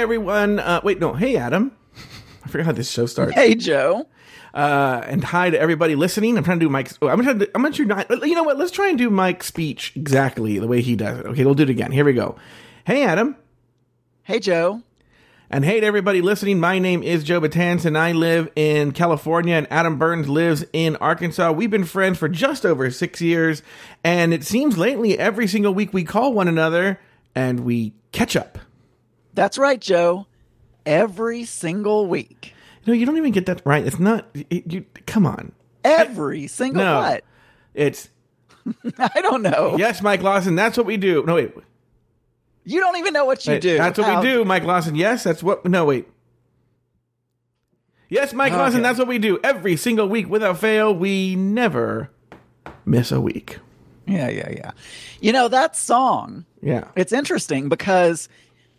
everyone. Uh, wait, no. Hey, Adam. I forgot how this show starts. Hey, Joe. Uh, and hi to everybody listening. I'm trying to do Mike's. Oh, I'm trying to. I'm going to not. You know what? Let's try and do Mike's speech exactly the way he does it. Okay, we'll do it again. Here we go. Hey, Adam. Hey, Joe. And hey to everybody listening, my name is Joe Batans and I live in California and Adam Burns lives in Arkansas. We've been friends for just over six years and it seems lately every single week we call one another and we catch up. That's right, Joe. Every single week. No, you don't even get that right. It's not, it, you, come on. Every single No. what? It's, I don't know. yes, Mike Lawson, that's what we do. No, wait. You don't even know what you Wait, do. That's what How- we do, Mike Lawson. Yes, that's what, no, wait. Yes, Mike Lawson, that's what we do. Every single week without fail, we never miss a week. Yeah, yeah, yeah. You know, that song, Yeah. it's interesting because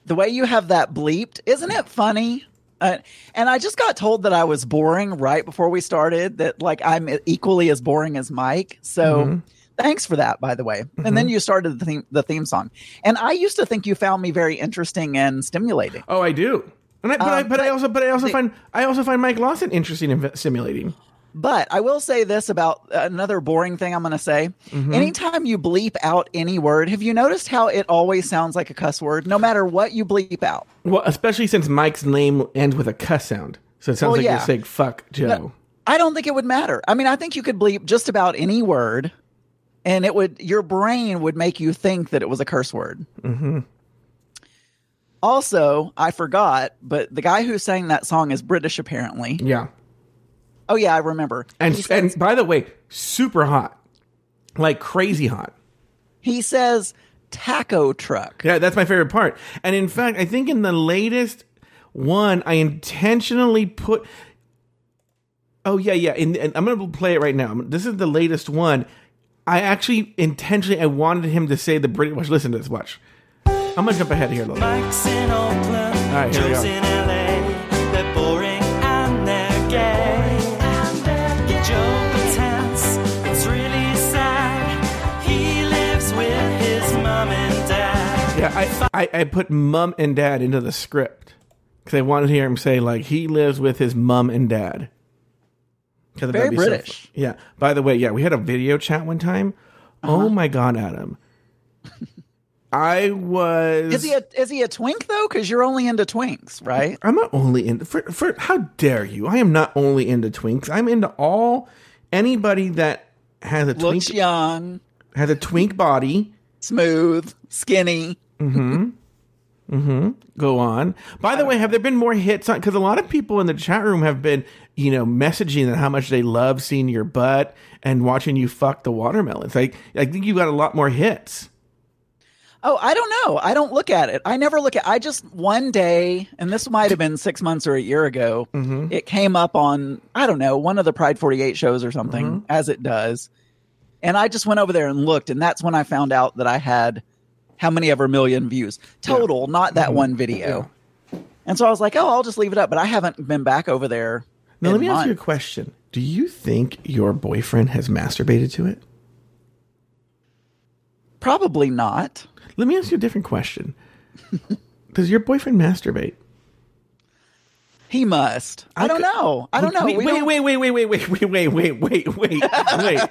the way you have that bleeped, isn't it funny? Uh, and I just got told that I was boring right before we started, that like I'm equally as boring as Mike. So Mm-hmm. thanks for that, by the way. And then you started the theme, the theme song. And I used to think you found me very interesting and stimulating. Oh, I do. And I, but, I, Um, but I also, but I also the- find, I also find Mike Lawson interesting in simulating. But I will say this about another boring thing I'm going to say. Mm-hmm. Anytime you bleep out any word, have you noticed how it always sounds like a cuss word, no matter what you bleep out? Well, especially since Mike's name ends with a cuss sound, so it sounds Well, like yeah. you're saying "fuck Joe." I don't think it would matter. I mean, I think you could bleep just about any word, and it would your brain would make you think that it was a curse word. Mm-hmm. Also, I forgot, but the guy who sang that song is British, apparently. Yeah, Oh yeah, I remember. and says, and by the way, super hot, like crazy hot. he says taco truck. Yeah, that's my favorite part. And in fact, I think in the latest one, I intentionally put. Oh yeah, yeah. In, and I'm gonna play it right now. This is the latest one. I actually intentionally I wanted him to say the British. Watch, listen to this. Watch. I'm gonna jump ahead here a little. Mike's in Oakland, right, here we go. Yeah, I, I, I put mum and dad into the script because I wanted to hear him say like he lives with his mum and dad. 'Cause that'd Very so British. fun. yeah. By the way, yeah, we had a video chat one time. Uh-huh. Oh my god, Adam! I was. Is he a is he a twink though? Because you're only into twinks, right? I'm not only into. For, for how dare you? I am not only into twinks. I'm into all anybody that has a Looks twink young, has a twink body. smooth, skinny. Mm-hmm. Mm-hmm. go on. By the way, have there been more hits on? Because a lot of people in the chat room have been, you know, messaging that how much they love seeing your butt and watching you fuck the watermelons. Like, I think you got a lot more hits. Oh, I don't know. I don't look at it. I never look at. I just one day, and this might have been six months or a year ago. Mm-hmm. It came up on I don't know one of the Pride 48 shows or something, as it does. And I just went over there and looked, and that's when I found out that I had how many ever million views total, not that mm-hmm. one video. And so I was like, oh, I'll just leave it up. But I haven't been back over there. Now, let me ask you a question. Do you think your boyfriend has masturbated to it? Probably not. Let me ask you a different question. Does your boyfriend masturbate? He must. I don't know. I don't know. Wait, wait, wait, wait, wait, wait, wait, wait, wait, wait, wait, wait, wait.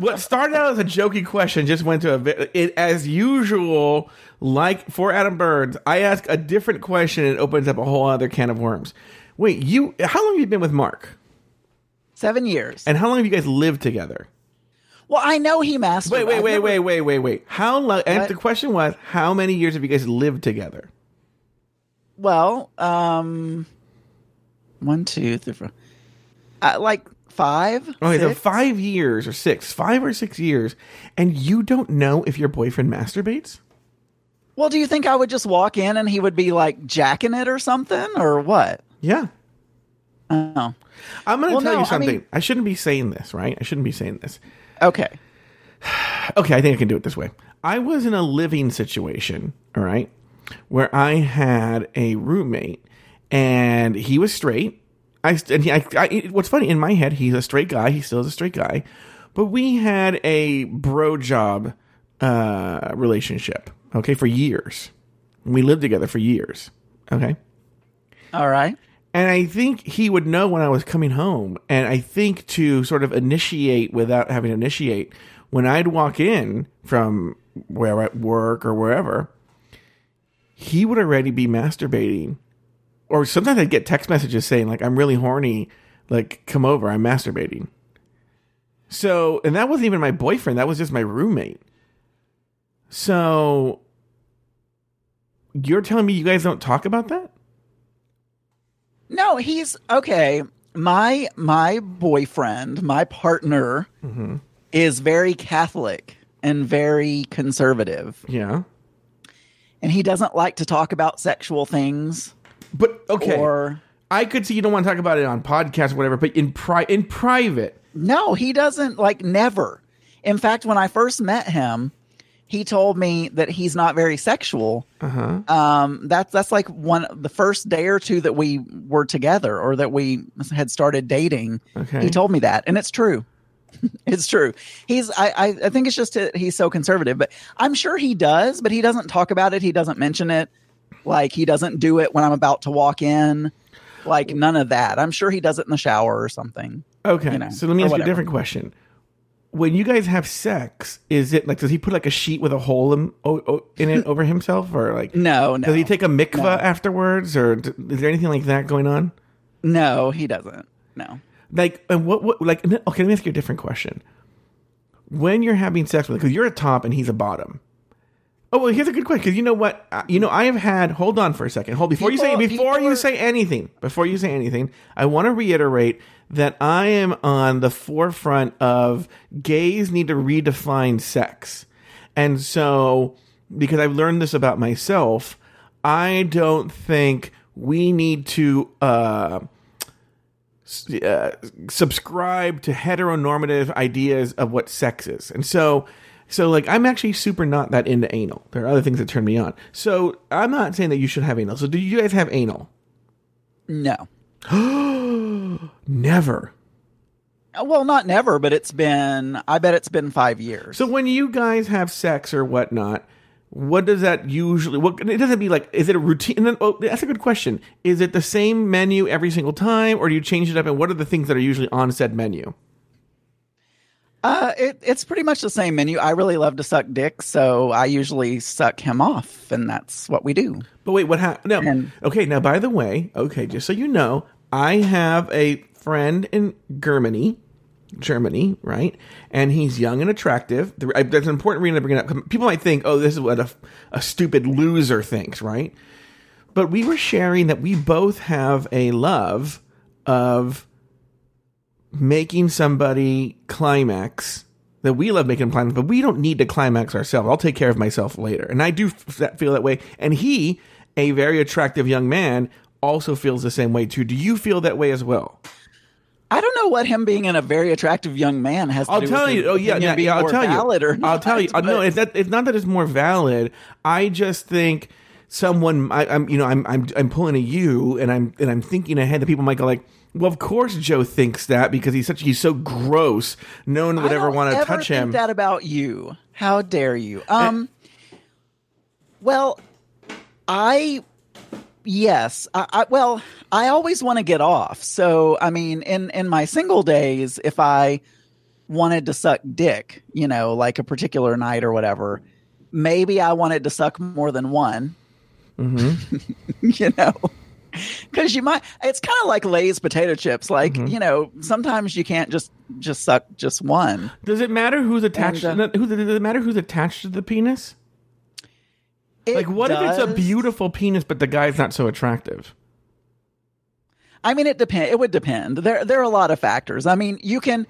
What started out as a jokey question just went to a it as usual. Like for Adam Burns, I ask a different question and it opens up a whole other can of worms. Wait, you? How long have you been with Mark? Seven years. And how long have you guys lived together? well, I know he masturbates. Wait, wait, wait, wait, wait, wait, wait. How long? And the question was, how many years have you guys lived together? Well, um, one, two, three, four, uh, like five. Okay, so six? five years or six, five or six years, and you don't know if your boyfriend masturbates? Well, do you think I would just walk in and he would be like jacking it or something, or what? Yeah. Oh, I'm going to Well, tell no, you I something. mean- I shouldn't be saying this, right? I shouldn't be saying this. okay. Okay, I think I can do it this way. I was in a living situation, all right, where I had a roommate, and he was straight. I and he, I, I, what's funny in my head, he's a straight guy. He still is a straight guy, but we had a bro job uh, relationship. Okay, for years, we lived together for years. Okay, All right. And I think he would know when I was coming home. And I think to sort of initiate without having to initiate, when I'd walk in from where at work or wherever, he would already be masturbating. Or sometimes I'd get text messages saying, like, I'm really horny. Like, come over, I'm masturbating. So, and that wasn't even my boyfriend, that was just my roommate. So, you're telling me you guys don't talk about that? No, he's okay. My my boyfriend, my partner, mm-hmm. is very Catholic and very conservative, Yeah. and he doesn't like to talk about sexual things But okay, or. I could see you don't want to talk about it on podcast or whatever, but in pri- in private, No, he doesn't like never. In fact, when I first met him, he told me that he's not very sexual. uh-huh. Um, that's that's like one the first day or two that we were together or that we had started dating. Okay. He told me that, and it's true. it's true. He's I, I I think it's just that he's so conservative, but I'm sure he does, but he doesn't talk about it. He doesn't mention it. Like he doesn't do it when I'm about to walk in. Like none of that. I'm sure he does it in the shower or something. Okay, you know, so let me ask you a different question. When you guys have sex, is it like does he put like a sheet with a hole in, in it over himself, or like No, no. does he take a mikvah No. afterwards, or is there anything like that going on? No, he doesn't. No. Like, and what, what, like, okay, let me ask you a different question. When you're having sex with, because you're a top and he's a bottom. Oh well, here's a good question. Because you know what, Uh, you know, I have had. Hold on for a second. Hold before you say before people you are- say anything. Before you say anything, I want to reiterate that I am on the forefront of gays need to redefine sex, and so because I've learned this about myself, I don't think we need to. uh uh, subscribe to heteronormative ideas of what sex is. And so, so like, I'm actually super not that into anal. There are other things that turn me on. So I'm not saying that you should have anal. So do you guys have anal? No. Never. Uh, Well, not never, but it's been, I bet it's been five years. So when you guys have sex or whatnot, what does that usually? What it doesn't be like? Is it a routine? And then, oh, that's a good question. Is it the same menu every single time, or do you change it up? And what are the things that are usually on said menu? Uh, it, it's pretty much the same menu. I really love to suck dick, so I usually suck him off, and that's what we do. But wait, what happened? No. And- okay, now by the way, okay, just so you know, I have a friend in Germany, Germany, right? And he's young and attractive. There's an important reason to bring it up. People might think, oh, this is what a, a stupid loser thinks, right? But we were sharing that we both have a love of making somebody climax that we love making climax, but we don't need to climax ourselves. I'll take care of myself later. And I do f- feel that way. And he, a very attractive young man, also feels the same way too. Do you feel that way as well? I don't know what him being in a very attractive young man has to I'll tell you. Oh yeah, yeah, yeah, I'll tell you. Or I'll tell you. Uh, no, it's that. It's not that it's more valid. I just think someone. I, I'm. You know. I'm. I'm. I'm pulling a you, and I'm. And I'm thinking ahead that people might go like. Well, of course Joe thinks that because he's such. He's so gross. No one would ever want to touch him. That about you? How dare you? Um. well, I. Yes. I, I well, I always want to get off. So, I mean, in in my single days, if I wanted to suck dick, you know, like a particular night or whatever, maybe I wanted to suck more than one. Mm-hmm. you know. Because you might, it's kind of like Lay's potato chips. Like Mm-hmm. you know, sometimes you can't just just suck just one. Does it matter who's attached? And, uh, who, does it matter who's attached to the penis? Like, what if it's a beautiful penis, but the guy's not so attractive? I mean, it depend. It would depend. There, there are a lot of factors. I mean, you can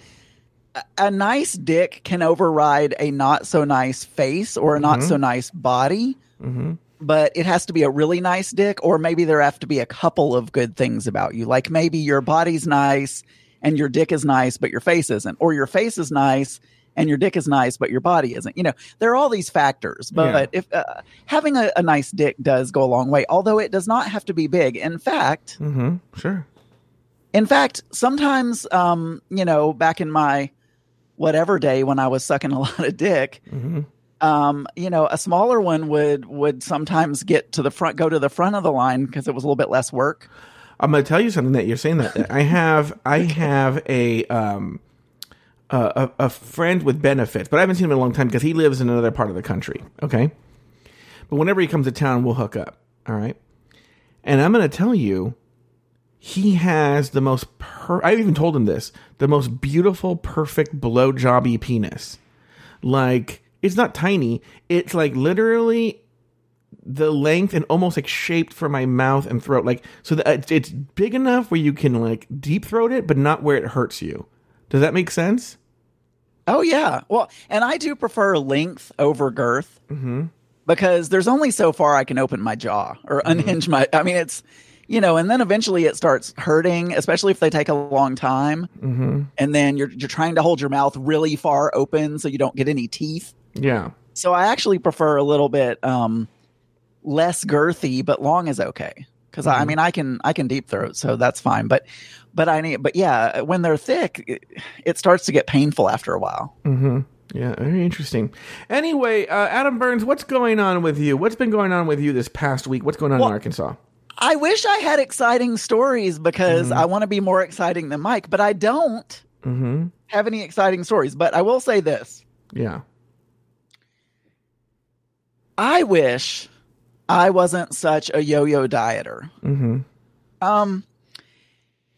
a, nice dick can override a not so nice face or a not so nice body. Mm-hmm. But it has to be a really nice dick, or maybe there have to be a couple of good things about you. Like maybe your body's nice and your dick is nice, but your face isn't, or your face is nice and your dick is nice, but your body isn't. You know, there are all these factors. But if uh, having a, a nice dick does go a long way, although it does not have to be big. In fact, Mm-hmm. Sure. in fact, sometimes, um, you know, back in my whatever day when I was sucking a lot of dick, Mm-hmm. Um, you know, a smaller one would would sometimes get to the front, go to the front of the line because it was a little bit less work. I'm going to tell you something that you're saying that I have I have a um a, a friend with benefits, but I haven't seen him in a long time because he lives in another part of the country. Okay, but whenever he comes to town, we'll hook up. All right, and I'm going to tell you, he has the most. Per- I've even told him this: the most beautiful, perfect blowjobby penis. Like it's not tiny; it's like literally the length and almost like shaped for my mouth and throat like so that it's- big enough where you can like deep throat it but not where it hurts you does that make sense Oh yeah. Well, and I do prefer length over girth Mm-hmm. because there's only so far I can open my jaw or Mm-hmm. unhinge my. I mean, it's you know, and then eventually it starts hurting, especially if they take a long time, mm-hmm. and then you're you're trying to hold your mouth really far open so you don't get any teeth. Yeah So I actually prefer a little bit um, less girthy, but long is okay. Because I mean, I can I can deep throat, so that's fine. But but I need but yeah, when they're thick, it, it starts to get painful after a while. mm-hmm. yeah very interesting anyway uh, adam burns what's going on with you what's been going on with you this past week what's going on Well- in arkansas I wish I had exciting stories because I want to be more exciting than Mike, but I don't mm-hmm. have any exciting stories. But I will say this yeah I wish I wasn't such a yo yo dieter. mm-hmm. Um,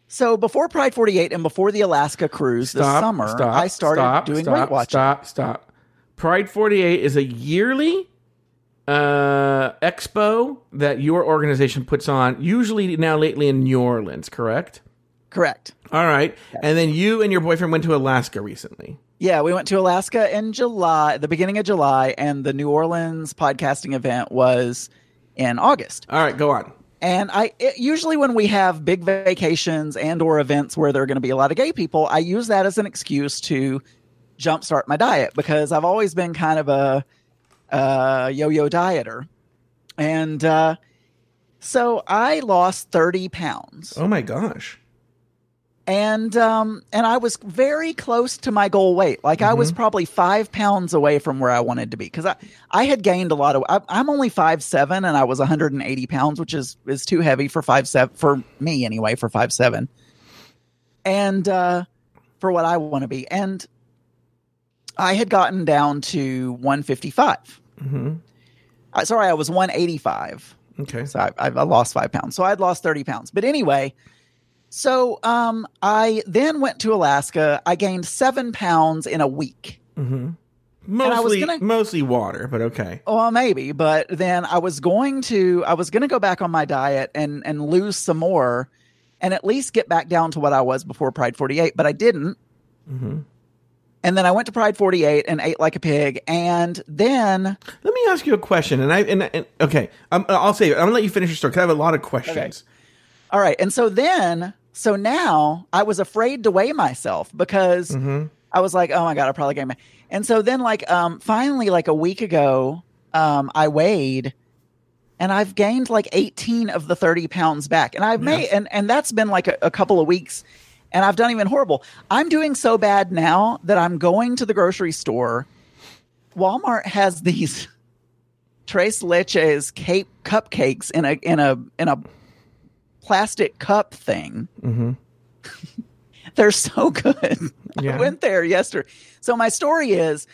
so before Pride 48 and before the Alaska cruise this summer, stop, I started stop, doing stop, Weight Watchers. stop stop pride 48 is a yearly uh expo that your organization puts on usually now lately in new orleans correct Correct. all right and then you and your boyfriend went to alaska recently Yeah, we went to Alaska in July, the beginning of July, and the New Orleans podcasting event was in August. all right go on And I it, usually when we have big vacations and or events where there are going to be a lot of gay people, I use that as an excuse to jumpstart my diet because I've always been kind of a, uh yo-yo dieter. And uh, so I lost 30 pounds. oh my gosh and um and I was very close to my goal weight. Like I was probably five pounds away from where I wanted to be because I I had gained a lot of. I, I'm only five seven and I was 180 pounds, which is is too heavy for five seven for me anyway for five seven, and uh, for what I want to be. And I had gotten down to 155. mm-hmm. Uh, sorry, I was 185. okay So I, I lost five pounds. So I'd lost 30 pounds. But anyway, so um, I then went to Alaska. I gained seven pounds in a week. mm-hmm. I mostly gonna- mostly water but okay Well, maybe, but then I was going to I was going to go back on my diet and and lose some more, and at least get back down to what I was before Pride 48. But I didn't. mm-hmm. And then I went to Pride 48 and ate like a pig. And then let me ask you a question and i and, and okay I'm, i'll say i'm gonna let you finish your story because i have a lot of questions All right. And so then, so now I was afraid to weigh myself because mm-hmm. I was like, oh my God, I probably gained my. And so then, like, um, finally, like a week ago, um, I weighed and I've gained like 18 of the 30 pounds back. And I've made, and, and that's been like a, a couple of weeks and I've done even horrible. I'm doing so bad now that I'm going to the grocery store. Walmart has these Tres Leches cape cupcakes in a, in a, in a, plastic cup thing. Mm-hmm. They're so good. Yeah. I went there yesterday. So my story is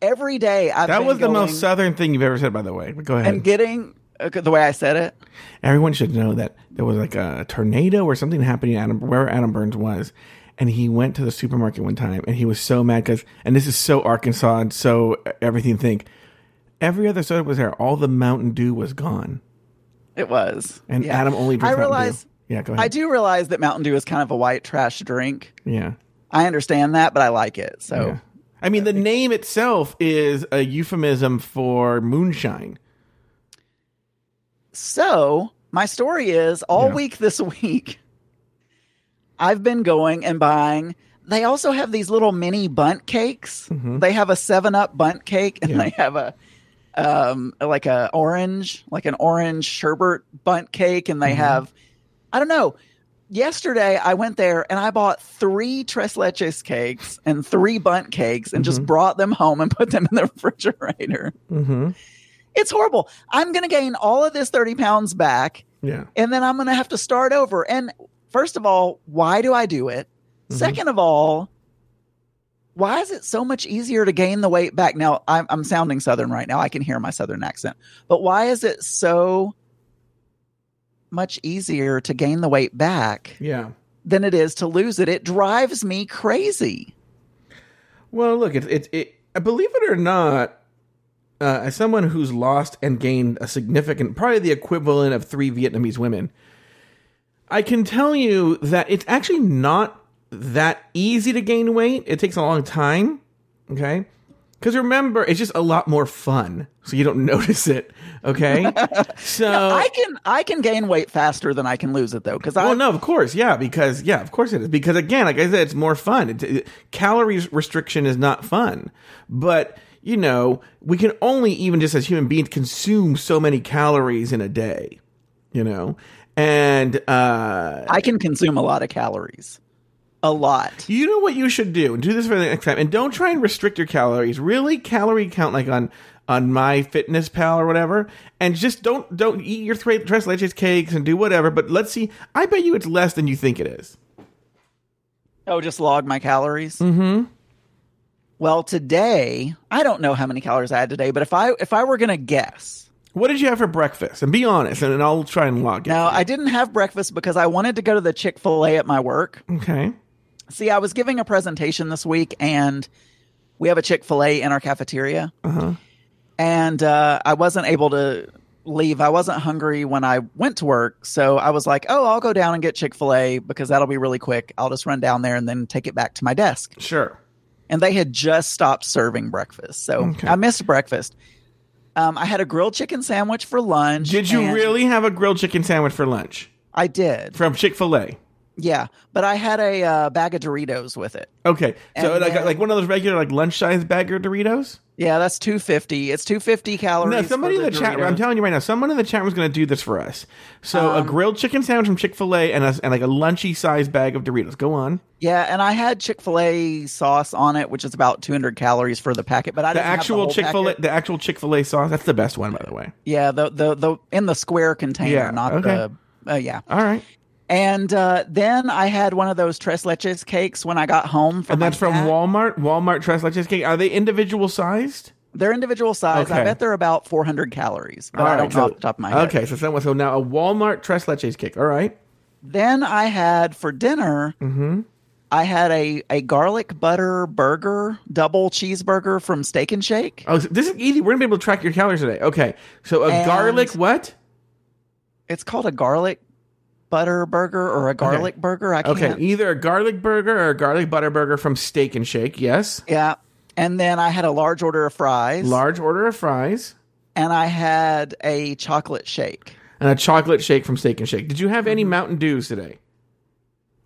every day I've that was the most southern thing you've ever said by the way but go ahead and getting the way I said it. Everyone should know that there was like a tornado or something happening at Adam, where Adam Burns was. And he went to the supermarket one time and he was so mad because, and this is so Arkansas and so everything think, every other soda was there. All the Mountain Dew was gone. It was. And Yeah. Adam only I drinks Mountain realize. Yeah, go ahead. I do realize that Mountain Dew is kind of a white trash drink. Yeah. I understand that, but I like it. So yeah. I mean, the name itself is a euphemism for moonshine. So my story is all Yeah. week this week, I've been going and buying. They also have these little mini Bundt cakes. They have a Seven Up Bundt cake, and Mm-hmm. Yeah. they have a um like a orange, like an orange sherbet Bundt cake, and they Mm-hmm. have I don't know. Yesterday I went there and I bought three tres leches cakes and three Bundt cakes and just brought them home and put them in the refrigerator. Mm-hmm. It's horrible. I'm going to gain all of this 30 pounds back. Yeah. and then I'm going to have to start over. And first of all, why do I do it? Mm-hmm. Second of all, why is it so much easier to gain the weight back? Now, I'm, I'm sounding Southern right now. I can hear my Southern accent. But why is it so much easier to gain the weight back Yeah. than it is to lose it? It drives me crazy. Well, look, it, it, it believe it or not, uh, as someone who's lost and gained a significant, probably the equivalent of three Vietnamese women, I can tell you that it's actually not that easy to gain weight. It takes a long time. Okay. Because remember, it's just a lot more fun, so you don't notice it. Okay, so I can I can gain weight faster than I can lose it though because I well, no, of course, yeah, because yeah, of course it is. Because again, like I said, it's more fun. It, it, calories restriction is not fun, but you know, we can only even just as human beings consume so many calories in a day. You know, and uh, I can consume a lot of calories, a lot. you know what you should do, do this for the next time, and don't try and restrict your calories. Really, calorie count like on on my fitness pal or whatever and just don't don't eat your three tres leches cakes and do whatever but let's see i bet you it's less than you think it is Oh, just log my calories. Mm-hmm. Well, today I don't know how many calories I had today, but if I if I were gonna guess, What did you have for breakfast? And be honest, and I'll try and log it. now I didn't have breakfast because I wanted to go to the Chick Fil A at my work. okay. See, I was giving a presentation this week, and we have a Chick Fil A in our cafeteria, and uh, I wasn't able to leave. I wasn't hungry when I went to work, so I was like, "Oh, I'll go down and get Chick Fil A because that'll be really quick. I'll just run down there and then take it back to my desk." Sure. and they had just stopped serving breakfast. So Okay. I missed breakfast. Um, I had a grilled chicken sandwich for lunch. Did you really have a grilled chicken sandwich for lunch I did. from Chick Fil A? Yeah, but I had a uh, bag of Doritos with it. Okay, so And like one of those regular like lunch size bagger Doritos. Yeah, that's two fifty. It's two fifty calories. No, somebody in for the chat. Doritos. I'm telling you right now, someone in the chat was going to do this for us. So Um, a grilled chicken sandwich from Chick Fil A and a, and like a lunchy size bag of Doritos. Go on. Yeah, and I had Chick Fil A sauce on it, which is about two hundred calories for the packet. But I The actual Chick Fil A, the actual Chick Fil A sauce. That's the best one, by the way. Yeah, the the the in the square container, Yeah, not okay. the. Uh, yeah, All right, and uh, then I had one of those tres leches cakes when I got home. From and that's from cat. Walmart. Walmart Tres Leches cake. Are they individual sized? They're individual size. Okay. I bet they're about 400 calories, but All I don't know so- off the top of my head. Okay, so someone so now a Walmart Tres Leches cake. All right. Then I had for dinner, Mm-hmm. I had a, a garlic butter burger, double cheeseburger from Steak and Shake. Oh, so this is easy. We're gonna be able to track your calories today. Okay, so a And- garlic what? It's called a garlic butter burger or a garlic burger. I can't. Okay, either a garlic burger or a garlic butter burger from Steak and Shake. Yes. Yeah. And then I had a large order of fries. Large order of fries and I had a chocolate shake. and a chocolate shake from Steak and Shake. Did you have Mm-hmm. any Mountain Dews today?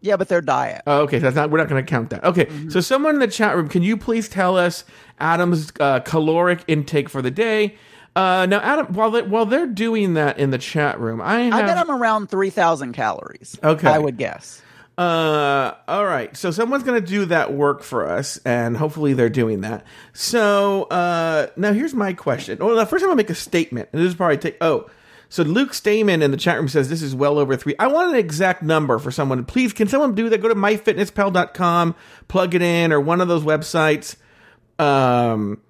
Yeah, but they're diet. Oh, okay, that's not. We're not going to count that. Okay, Mm-hmm. so someone in the chat room, can you please tell us Adam's uh, caloric intake for the day? Uh, now, Adam, while they, while they're doing that in the chat room, I have. I bet I'm around 3,000 calories. Okay. I would guess. Uh, all right. So someone's going to do that work for us, and hopefully they're doing that. So uh, now here's my question. Well, now, first I'm going to make a statement, and this is probably take. Oh, so Luke Stamen in the chat room says this is well over three. I want an exact number for someone. Please, can someone do that? Go to myfitnesspal.com, plug it in, or one of those websites, um,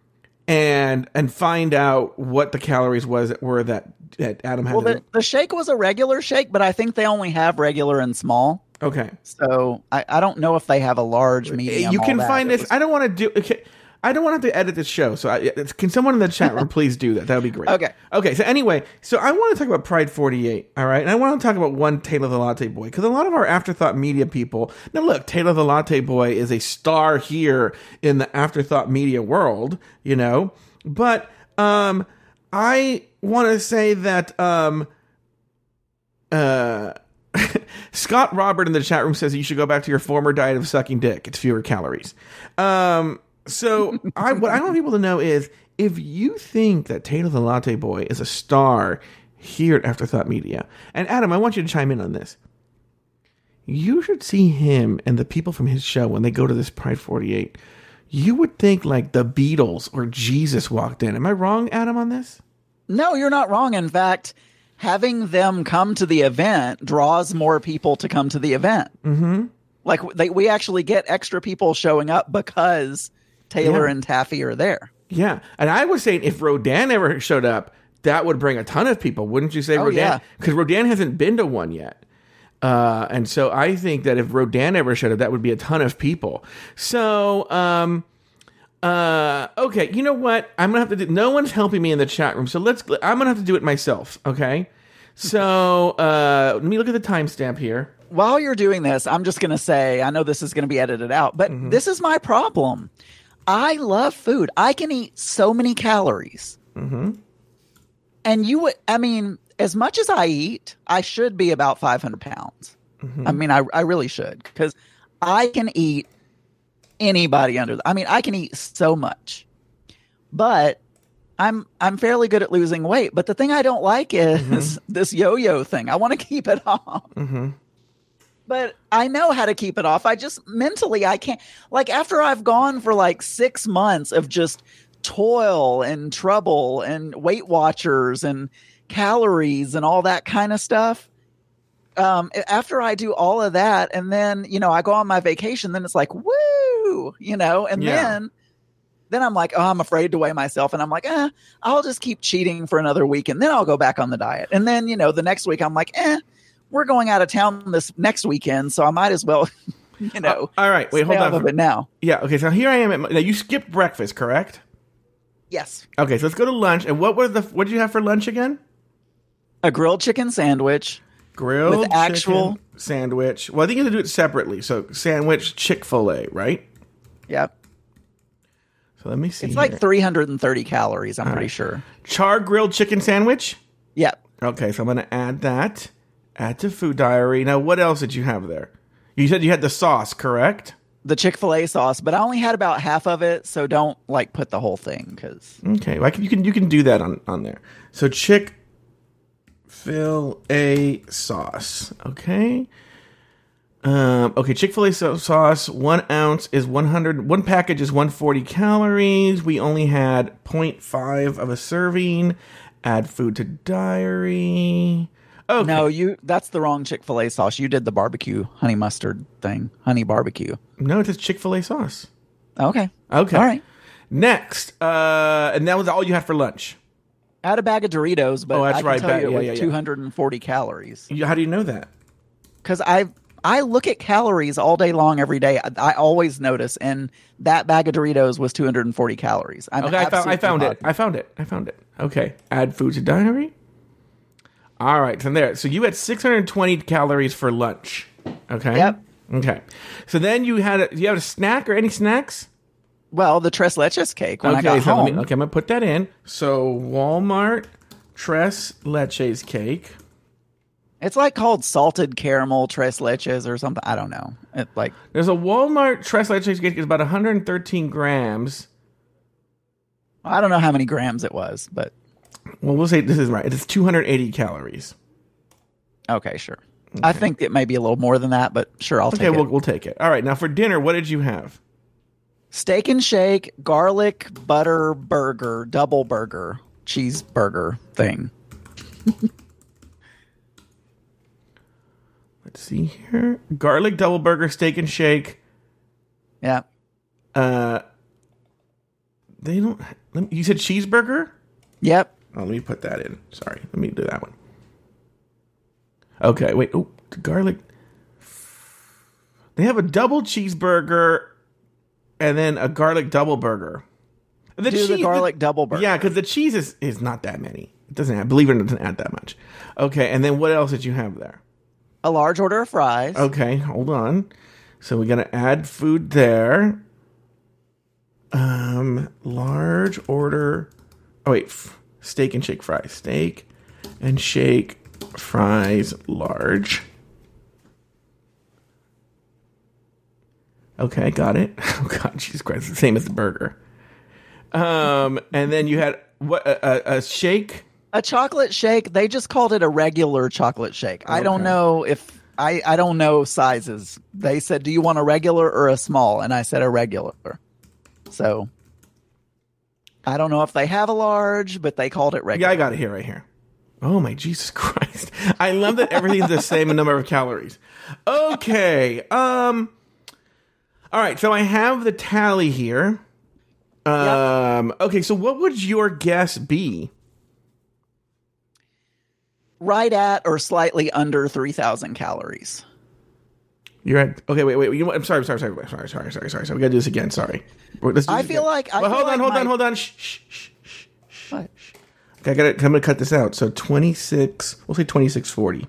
and and find out what the calories was were that that Adam had. Well, the, the shake was a regular shake, but I think they only have regular and small. okay. So I, I don't know if they have a large, uh, medium. you can find this. was- I don't want to do. Okay, I don't want to have to edit this show. So, I, can someone in the chat room please do that? That would be great. Okay. Okay. So anyway, so I want to talk about Pride 48. All right, and I want to talk about one Taylor the Latte Boy because a lot of our afterthought media people. Now, look, Taylor the Latte Boy is a star here in the afterthought media world. You know, but um, I want to say that um, uh. Scott Robert in the chat room says you should go back to your former diet of sucking dick. It's fewer calories. Um, so I what I want people to know is if you think that Taylor the Latte Boy is a star here at Afterthought Media, and Adam, I want you to chime in on this. You should see him and the people from his show when they go to this Pride 48. You would think like the Beatles or Jesus walked in. Am I wrong, Adam, on this? No, you're not wrong. In fact, having them come to the event draws more people to come to the event. Mm-hmm. Like they, we actually get extra people showing up because Taylor Yeah. and Taffy are there. Yeah, and I was saying if Rodan ever showed up, that would bring a ton of people, wouldn't you say, Oh, Rodan? yeah. Because Rodan hasn't been to one yet. Uh, and so I think that if Rodan ever showed up, that would be a ton of people. So, um, uh, okay, you know what? I'm gonna have to do. No one's helping me in the chat room, so let's. I'm gonna have to do it myself. Okay. So uh, let me look at the timestamp here. While you're doing this, I'm just going to say, I know this is going to be edited out, but Mm-hmm. this is my problem. I love food. I can eat so many calories. Mm-hmm. And you would, I mean, as much as I eat, I should be about 500 pounds. Mm-hmm. I mean, I, I really should because I can eat anybody under, I mean, I can eat so much, but I'm, I'm fairly good at losing weight. But the thing I don't like is Mm-hmm. this yo-yo thing. I want to keep it off. But I know how to keep it off. I just mentally I can't. Like after I've gone for like six months of just toil and trouble and Weight Watchers and calories and all that kind of stuff. Um, after I do all of that, and then you know I go on my vacation, then it's like woo, you know, and Yeah. then then I'm like, oh, I'm afraid to weigh myself, and I'm like, eh, I'll just keep cheating for another week, and then I'll go back on the diet, and then you know the next week I'm like, eh, we're going out of town this next weekend, so I might as well, you uh, know, All right, wait, hold on. of it now. Yeah, okay. So here I am. At my, now you skipped breakfast, correct? Yes, Okay, so let's go to lunch. And what was the what did you have for lunch again? a grilled chicken sandwich. Grilled With actual- chicken sandwich. Well, I think you have to do it separately. So sandwich, Chick Fil A, right? Yep, So let me see. it's here. like 330 calories. I'm pretty sure. char grilled chicken sandwich. Yep. Okay, so I'm gonna add that. Add to food diary. Now, what else did you have there? You said you had the sauce, correct? the Chick Fil A sauce, but I only had about half of it, so don't like put the whole thing because Okay, well, I can, you can you can do that on on there. So Chick Fil A sauce. Okay. Um, okay, Chick Fil A so- sauce. One ounce is one hundred. One package is one forty calories. We only had 0.5 of a serving. Add food to diary. Okay. no, you that's the wrong Chick Fil A sauce. You did the barbecue honey mustard thing, honey barbecue. no, it's Chick Fil A sauce. Okay, Okay. all right. Next, uh, and that was all you had for lunch. Had a bag of Doritos, but Oh, that's I can right, tell bag- you yeah, yeah, yeah. 240 calories. You- How do you know that? Because I I look at calories all day long, every day. I, I always notice, and that bag of Doritos was 240 calories. I'm Okay, I found, I found it. I found it. I found it. Okay, add food to diary. All right, from there. So you had 620 calories for lunch. Okay. Yep. Okay. So then you had a, you had a snack or any snacks? Well, the tres leches cake when I okay, got so home. me, okay, I'm gonna put that in. So Walmart tres leches cake. It's like called salted caramel tres leches or something. I don't know. It like There's a Walmart tres leches cake. It's about 113 grams. I don't know how many grams it was, but Well, we'll say this is right. It's 280 calories. okay, sure. I think it may be a little more than that, but sure, I'll Okay, take we'll, we'll take it. All right, now for dinner, what did you have? Steak and shake, garlic butter burger, double burger, cheeseburger thing. Let's see here. Garlic double burger, steak and shake. Yeah. Uh, they don't. let me- You said cheeseburger. Yep. Oh, let me put that in. Sorry, let me do that one. Okay, wait. Oh, the garlic. They have a double cheeseburger, and then a garlic double burger. The Do the cheese- garlic double burger. Yeah, because the cheese is, is not that many. It doesn't have, believe it or not, it doesn't add that much. Okay, and then what else did you have there? A large order of fries. Okay, hold on. So we got to add food there. Um, large order. Oh wait, f- steak and shake fries. Steak and shake fries, large. Okay, got it. Oh God, Jesus Christ, it's the same as the burger. Um, and then you had what a, a, a shake. A chocolate shake. They just called it a regular chocolate shake. I don't know if I I don't know sizes. They said, "Do you want a regular or a small?" And I said a regular. So I don't know if they have a large, but they called it regular. Yeah, I got it here, right here. Oh my Jesus Christ. I love that everything's the same number of calories. Okay. Um All right, so I have the tally here. Um okay, so what would your guess be? Right at or slightly under 3,000 calories. You're at okay. Wait, wait. You know? I'm sorry. I'm sorry. Sorry. Sorry. Sorry. Sorry. Sorry. Sorry. We gotta do this again. Sorry. Let's do I feel again. like- I well, feel hold on. like Hold on. Hold on. Shh. Shh. Shh. shh. What? Okay, I gotta. I'm gonna cut this out. So 26. We'll say 2640.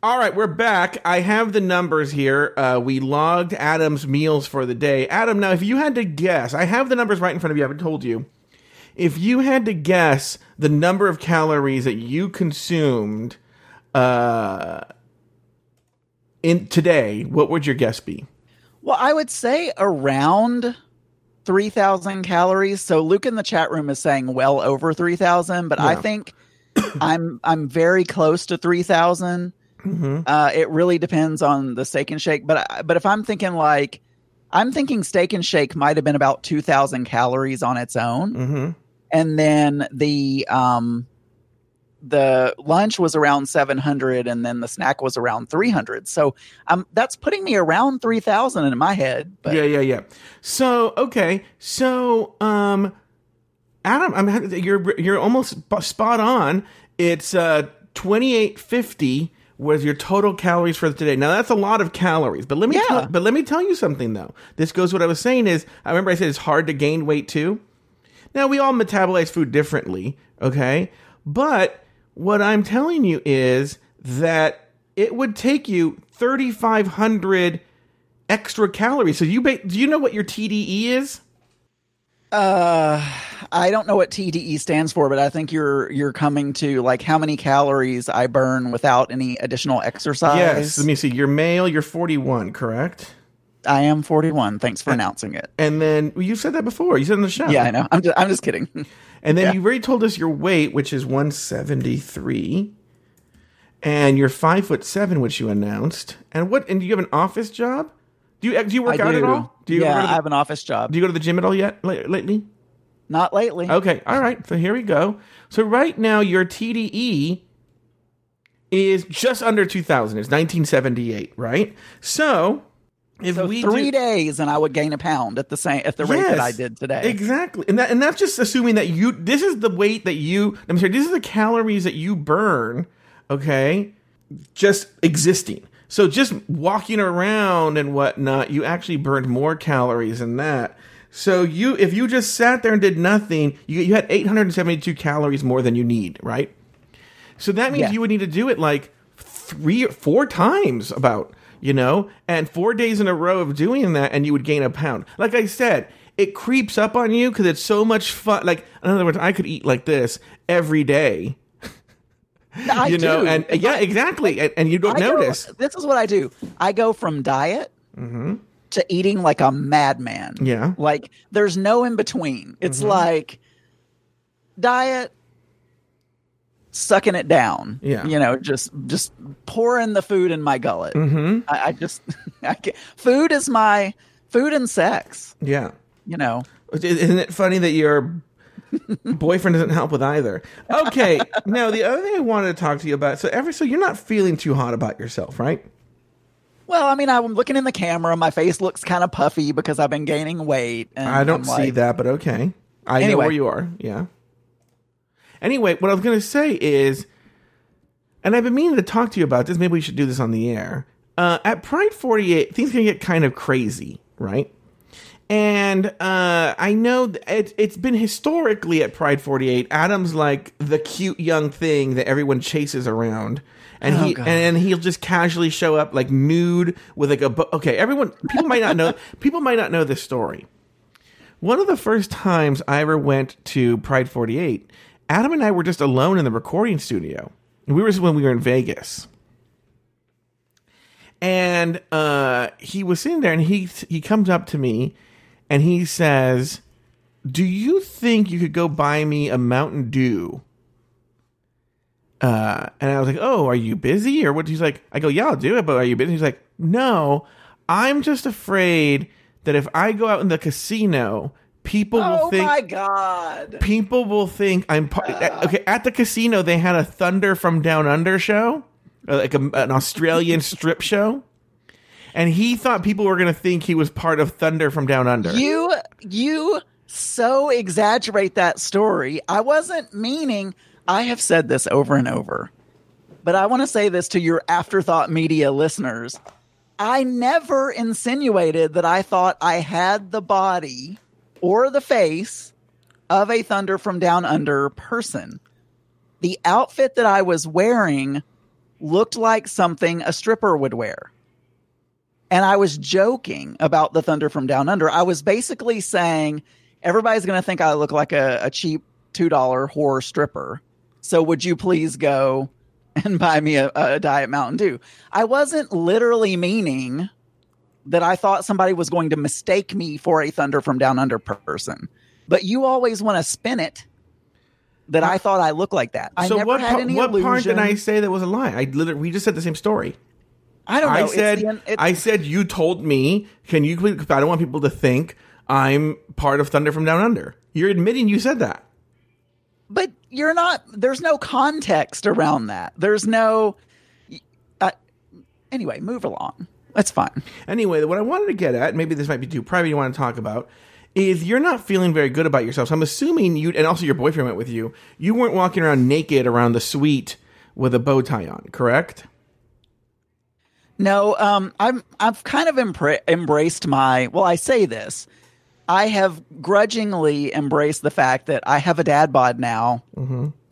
All right, we're back. I have the numbers here. Uh, we logged Adam's meals for the day. Adam, now if you had to guess, I have the numbers right in front of you. I haven't told you. If you had to guess the number of calories that you consumed uh, in today, what would your guess be? Well, I would say around 3,000 calories. So Luke in the chat room is saying well over 3,000, but I think I'm I'm very close to 3,000. Mm-hmm. Uh, it really depends on the steak and shake, but I- but if I'm thinking like I'm thinking steak and shake might have been about 2,000 calories on its own, Mm-hmm. and then the um the lunch was around 700 and then the snack was around 300 so um that's putting me around 3000 in my head but Yeah, yeah, yeah. So okay, so um, Adam, I'm you're you're almost spot on. It's uh 2850 was your total calories for today. Now that's a lot of calories, but let me Yeah. tell, but let me tell you something though. This goes what I was saying is I remember I said it's hard to gain weight too. Now we all metabolize food differently, okay? But what I'm telling you is that it would take you 3500 extra calories. So you ba- do you know what your TDE is? uh i don't know what tde stands for but i think you're you're coming to like how many calories i burn without any additional exercise Yes. Let me see. You're male, you're 41, correct? i am 41 thanks for announcing it And then well, you said that before. You said in the show. yeah i know i'm just, I'm just kidding And then Yeah. you've already told us your weight, which is 173. And you're five foot seven, which you announced. And what? And do you have an office job? Do you do you work I out do. at all? Do you yeah to i have an office job do you go to the gym at all yet la- lately? not lately Okay, all right. So here we go. So right now your TDE is just under 2000. It's 1978, right? So if so we three do, days and i would gain a pound at the same at the rate that i did today Exactly. And that and that's just assuming that you this is the weight that you I'm sorry, this is the calories that you burn, okay? Just existing. So just walking around and whatnot, you actually burned more calories than that. So you if you just sat there and did nothing, you you had 872 calories more than you need, right? So that means Yeah. you would need to do it like three or four times about, you know, and four days in a row of doing that, and you would gain a pound. Like I said, it creeps up on you because it's so much fun. Like, in other words, I could eat like this every day, I you know, do. and yeah, I- exactly. And, and you don't I go- notice. this is what I do. I go from diet to eating like a madman. Mm-hmm. Yeah. Mm-hmm. Like there's no in between. It's like diet, sucking it down. Yeah. You know, just just pouring the food in my gullet. Mm-hmm. I, I just I can't. food is my food and sex. Yeah. You know. Isn't it funny that your boyfriend doesn't help with either? Okay. now, the other thing I wanted to talk to you about so, ever so you're not feeling too hot about yourself, right? Well, I mean, I'm looking in the camera. My face looks kind of puffy because I've been gaining weight. And I don't I'm see like, that, but okay. I know where you are. Yeah. Anyway, what I was going to say is, and I've been meaning to talk to you about this. Maybe we should do this on the air. Uh, at Pride 48, things can get kind of crazy, right? And uh, I know it, it's been historically at Pride 48. Adam's like the cute young thing that everyone chases around. And Oh, he God. and, he'll just casually show up like nude with like a bo- okay. Everyone, people might not know. People might not know this story. One of the first times I ever went to Pride 48, Adam and I were just alone in the recording studio. We were when we were in Vegas. And uh, he was sitting there and he he comes up to me and he says, "Do you think you could go buy me a Mountain Dew?" Uh, and I was like, "Oh, are you busy or what?" He's like, "I go, yeah, I'll do it, but are you busy?" He's like, "No, I'm just afraid that if I go out in the casino, people will Oh think my god. people will think I'm part. okay, at the casino they had a Thunder from Down Under show, uh, like a, an Australian strip show, and he thought people were going to think he was part of Thunder from Down Under. You you so exaggerate that story. I wasn't meaning I have said this over and over. But I want to say this to your afterthought media listeners. I never insinuated that I thought I had the body or the face of a Thunder from Down Under person. The outfit that I was wearing looked like something a stripper would wear. And I was joking about the Thunder from Down Under. I was basically saying everybody's going to think I look like a, a cheap $2 whore stripper. So would you please go and buy me a, a Diet Mountain Dew? I wasn't literally meaning that I thought somebody was going to mistake me for a Thunder from Down Under person. But you always want to spin it that I thought I looked like that. I so never what, had pa- any what part did. I say that was a lie? I literally we just said the same story. I don't know. I said the- I said you told me. Can you? please- I don't want people to think I'm part of Thunder from Down Under. You're admitting you said that. but you're not there's no context around that there's no uh, anyway move along that's fine Anyway, what I wanted to get at, maybe this might be too private you want to talk about, is you're not feeling very good about yourself. So I'm assuming you, and also your boyfriend went with you, you weren't walking around naked around the suite with a bow tie on, correct? no um i'm i've kind of embra- embraced my well i say this i have grudgingly embraced the fact that i have a dad bod now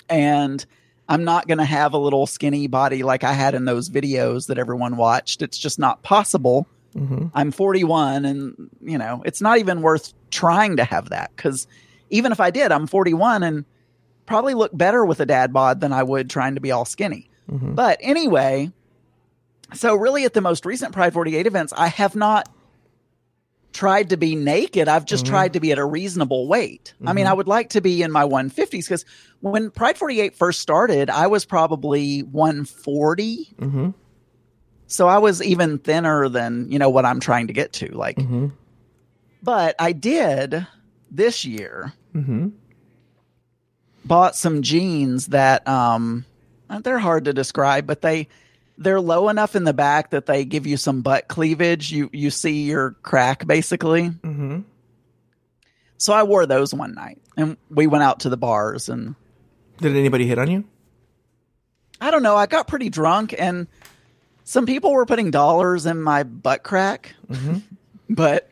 and i'm not going to have a little skinny body like i had in those videos that everyone watched. It's just not possible. Mm-hmm. I'm 41 and you know, it's not even worth trying to have that cuz even if I did, I'm 41 and probably look better with a dad bod than I would trying to be all skinny. Mm-hmm. But anyway, so really at the most recent Pride 48 events, I have not tried to be naked. I've just tried to be at a reasonable weight. I mean, I would like to be in my 150s because when Pride 48 first started, I was probably 140. Mm-hmm. So I was even thinner than, you know, what I'm trying to get to. Like, Mm-hmm. but I did this year Mm-hmm. bought some jeans that, um, they're hard to describe, but they, they're low enough in the back that they give you some butt cleavage. You, you see your crack basically. Mm-hmm. So I wore those one night and we went out to the bars and Did anybody hit on you? I don't know. I got pretty drunk and some people were putting dollars in my butt crack, but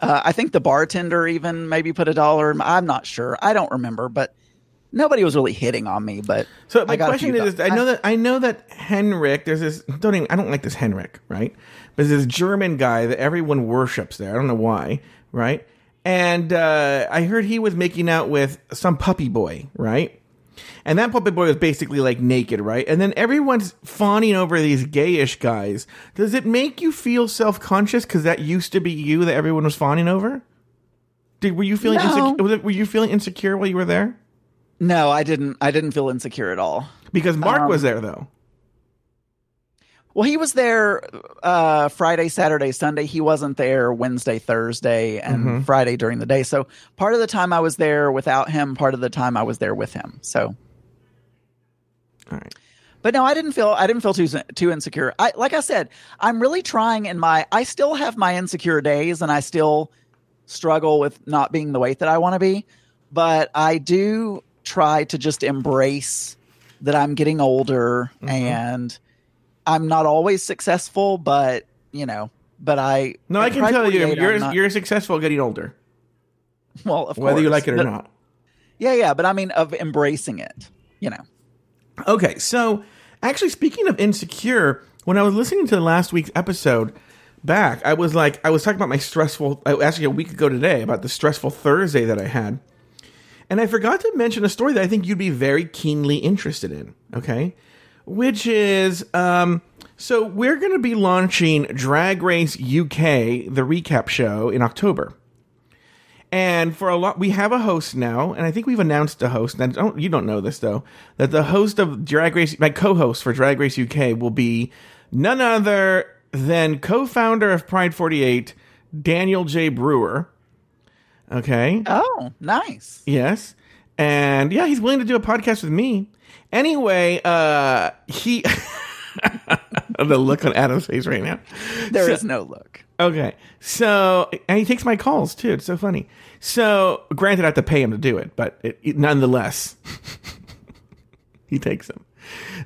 uh, I think the bartender even maybe put a dollar. in my- I'm not sure. I don't remember, but nobody was really hitting on me. But So I my question is, do- I know that I know that Henrik. There's this. Don't even. I don't like this Henrik, right? But there's this German guy that everyone worships there. I don't know why, right? And uh, I heard he was making out with some puppy boy, right? And that puppy boy was basically like naked, right? And then everyone's fawning over these gayish guys. Does it make you feel self conscious because that used to be you that everyone was fawning over? Did were you feeling No. insecure? Were you feeling insecure while you were there? No, I didn't. I didn't feel insecure at all. Because Mark Um, was there though. Well, he was there uh, Friday, Saturday, Sunday. He wasn't there Wednesday, Thursday, and Mm-hmm. Friday during the day. So part of the time I was there without him. Part of the time I was there with him. So All right. But no, I didn't feel I didn't feel too too insecure. I like I said, I'm really trying in my I still have my insecure days and I still struggle with not being the weight that I want to be, but I do try to just embrace that I'm getting older Mm-hmm. and I'm not always successful, but you know, but I No, I can tell you, you're not- you're successful getting older, well, of course whether you like it or but- not. Yeah, yeah, but I mean of embracing it, you know. Okay, so actually, speaking of insecure, when I was listening to last week's episode back, I was like, I was talking about my stressful. Actually, a week ago today, about the stressful Thursday that I had, and I forgot to mention a story that I think you'd be very keenly interested in. Okay, which is um. So we're going to be launching Drag Race UK, the recap show, in October. And for a lot, we have a host now, and I think we've announced a host. And don't, you don't know this though, that the host of Drag Race, my co-host for Drag Race UK, will be none other than co-founder of Pride 48, Daniel J. Brewer. Okay. Oh, nice. Yes. And yeah, he's willing to do a podcast with me. Anyway, uh he the look on Adam's face right now. There is no look. Okay. So, and he takes my calls too. It's so funny. So, granted, I have to pay him to do it, but it, it- nonetheless, he takes them.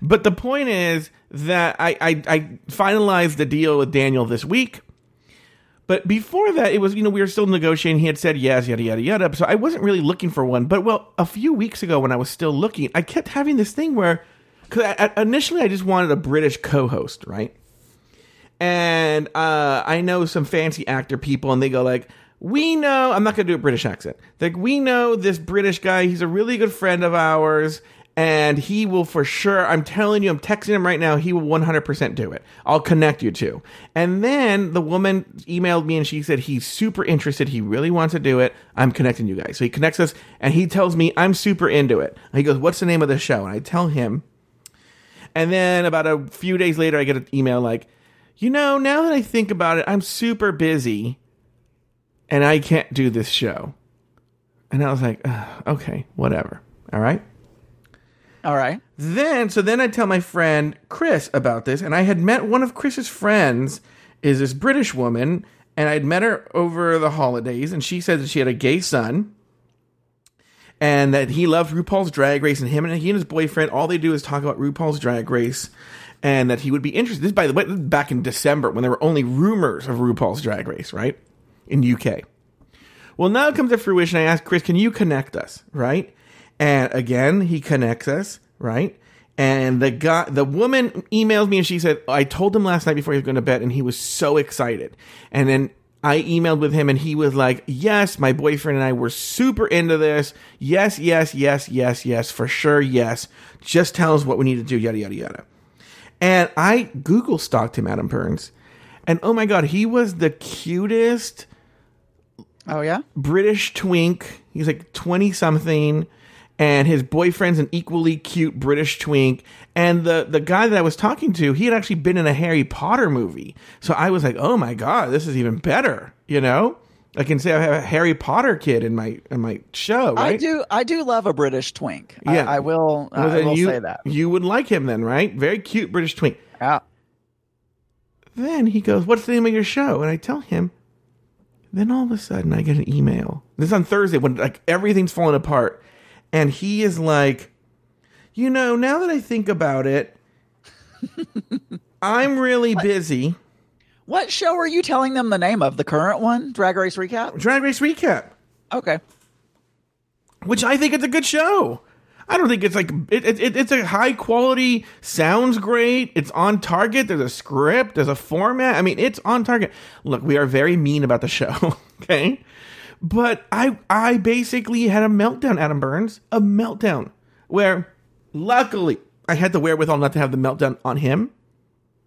But the point is that I, I, I finalized the deal with Daniel this week. But before that, it was, you know, we were still negotiating. He had said yes, yada, yada, yada. So I wasn't really looking for one. But, well, a few weeks ago when I was still looking, I kept having this thing where, because initially I just wanted a British co host, right? and uh, I know some fancy actor people, and they go like, "We know." I'm not going to do a British accent. Like, we know this British guy. He's a really good friend of ours, and he will for sure. I'm telling you, I'm texting him right now. He will 100% do it. I'll connect you to. And then the woman emailed me, and she said he's super interested. He really wants to do it. I'm connecting you guys. So he connects us, and he tells me I'm super into it. He goes, "What's the name of the show?" And I tell him. And then about a few days later, I get an email like, you know, now that I think about it, I'm super busy and I can't do this show. And I was like, okay, whatever. All right. All right. Then, so then I tell my friend Chris about this, and I had met one of Chris's friends is this British woman, and I'd met her over the holidays, and she said that she had a gay son, and that he loved RuPaul's Drag Race, and him and he and his boyfriend, all they do is talk about RuPaul's Drag Race, and that he would be interested. This, by the way, back in December when there were only rumors of RuPaul's Drag Race, right, in UK. Well, now it comes to fruition. I asked Chris, can you connect us, right? And again, he connects us, right? And the guy, the woman emails me and she said, I told him last night before he was going to bed and he was so excited. And then I emailed with him and he was like, yes, my boyfriend and I were super into this. Yes, yes, yes, yes, yes, for sure. Yes. Just tell us what we need to do, yada, yada, yada. And I Google stalked him, Adam Burns. And oh my God, he was the cutest, Oh yeah. British twink. He's like 20 something. And his boyfriend's an equally cute British twink. And the, the guy that I was talking to, he had actually been in a Harry Potter movie. So I was like, oh my God, this is even better. You know? I can say I have a Harry Potter kid in my in my show, right? I do. I do love a British twink. Yeah. I, will. Well, I will you, say that. You would like him then, right? Very cute British twink. Yeah. Then he goes, What's the name of your show? And I tell him. Then all of a sudden I get an email. This is on Thursday when like everything's falling apart. And he is like, you know, now that I think about it, I'm really busy. What show are you telling them the name of? The current one, Drag Race Recap. Drag Race Recap. Okay. which I think it's a good show. I don't think it's like it, it, it- it's a high quality, sounds great. It's on target. There's a script. There's a format. I mean, it's on target. Look, we are very mean about the show, okay? But I I basically had a meltdown, Adam Burns, a meltdown where luckily I had the wherewithal not to have the meltdown on him.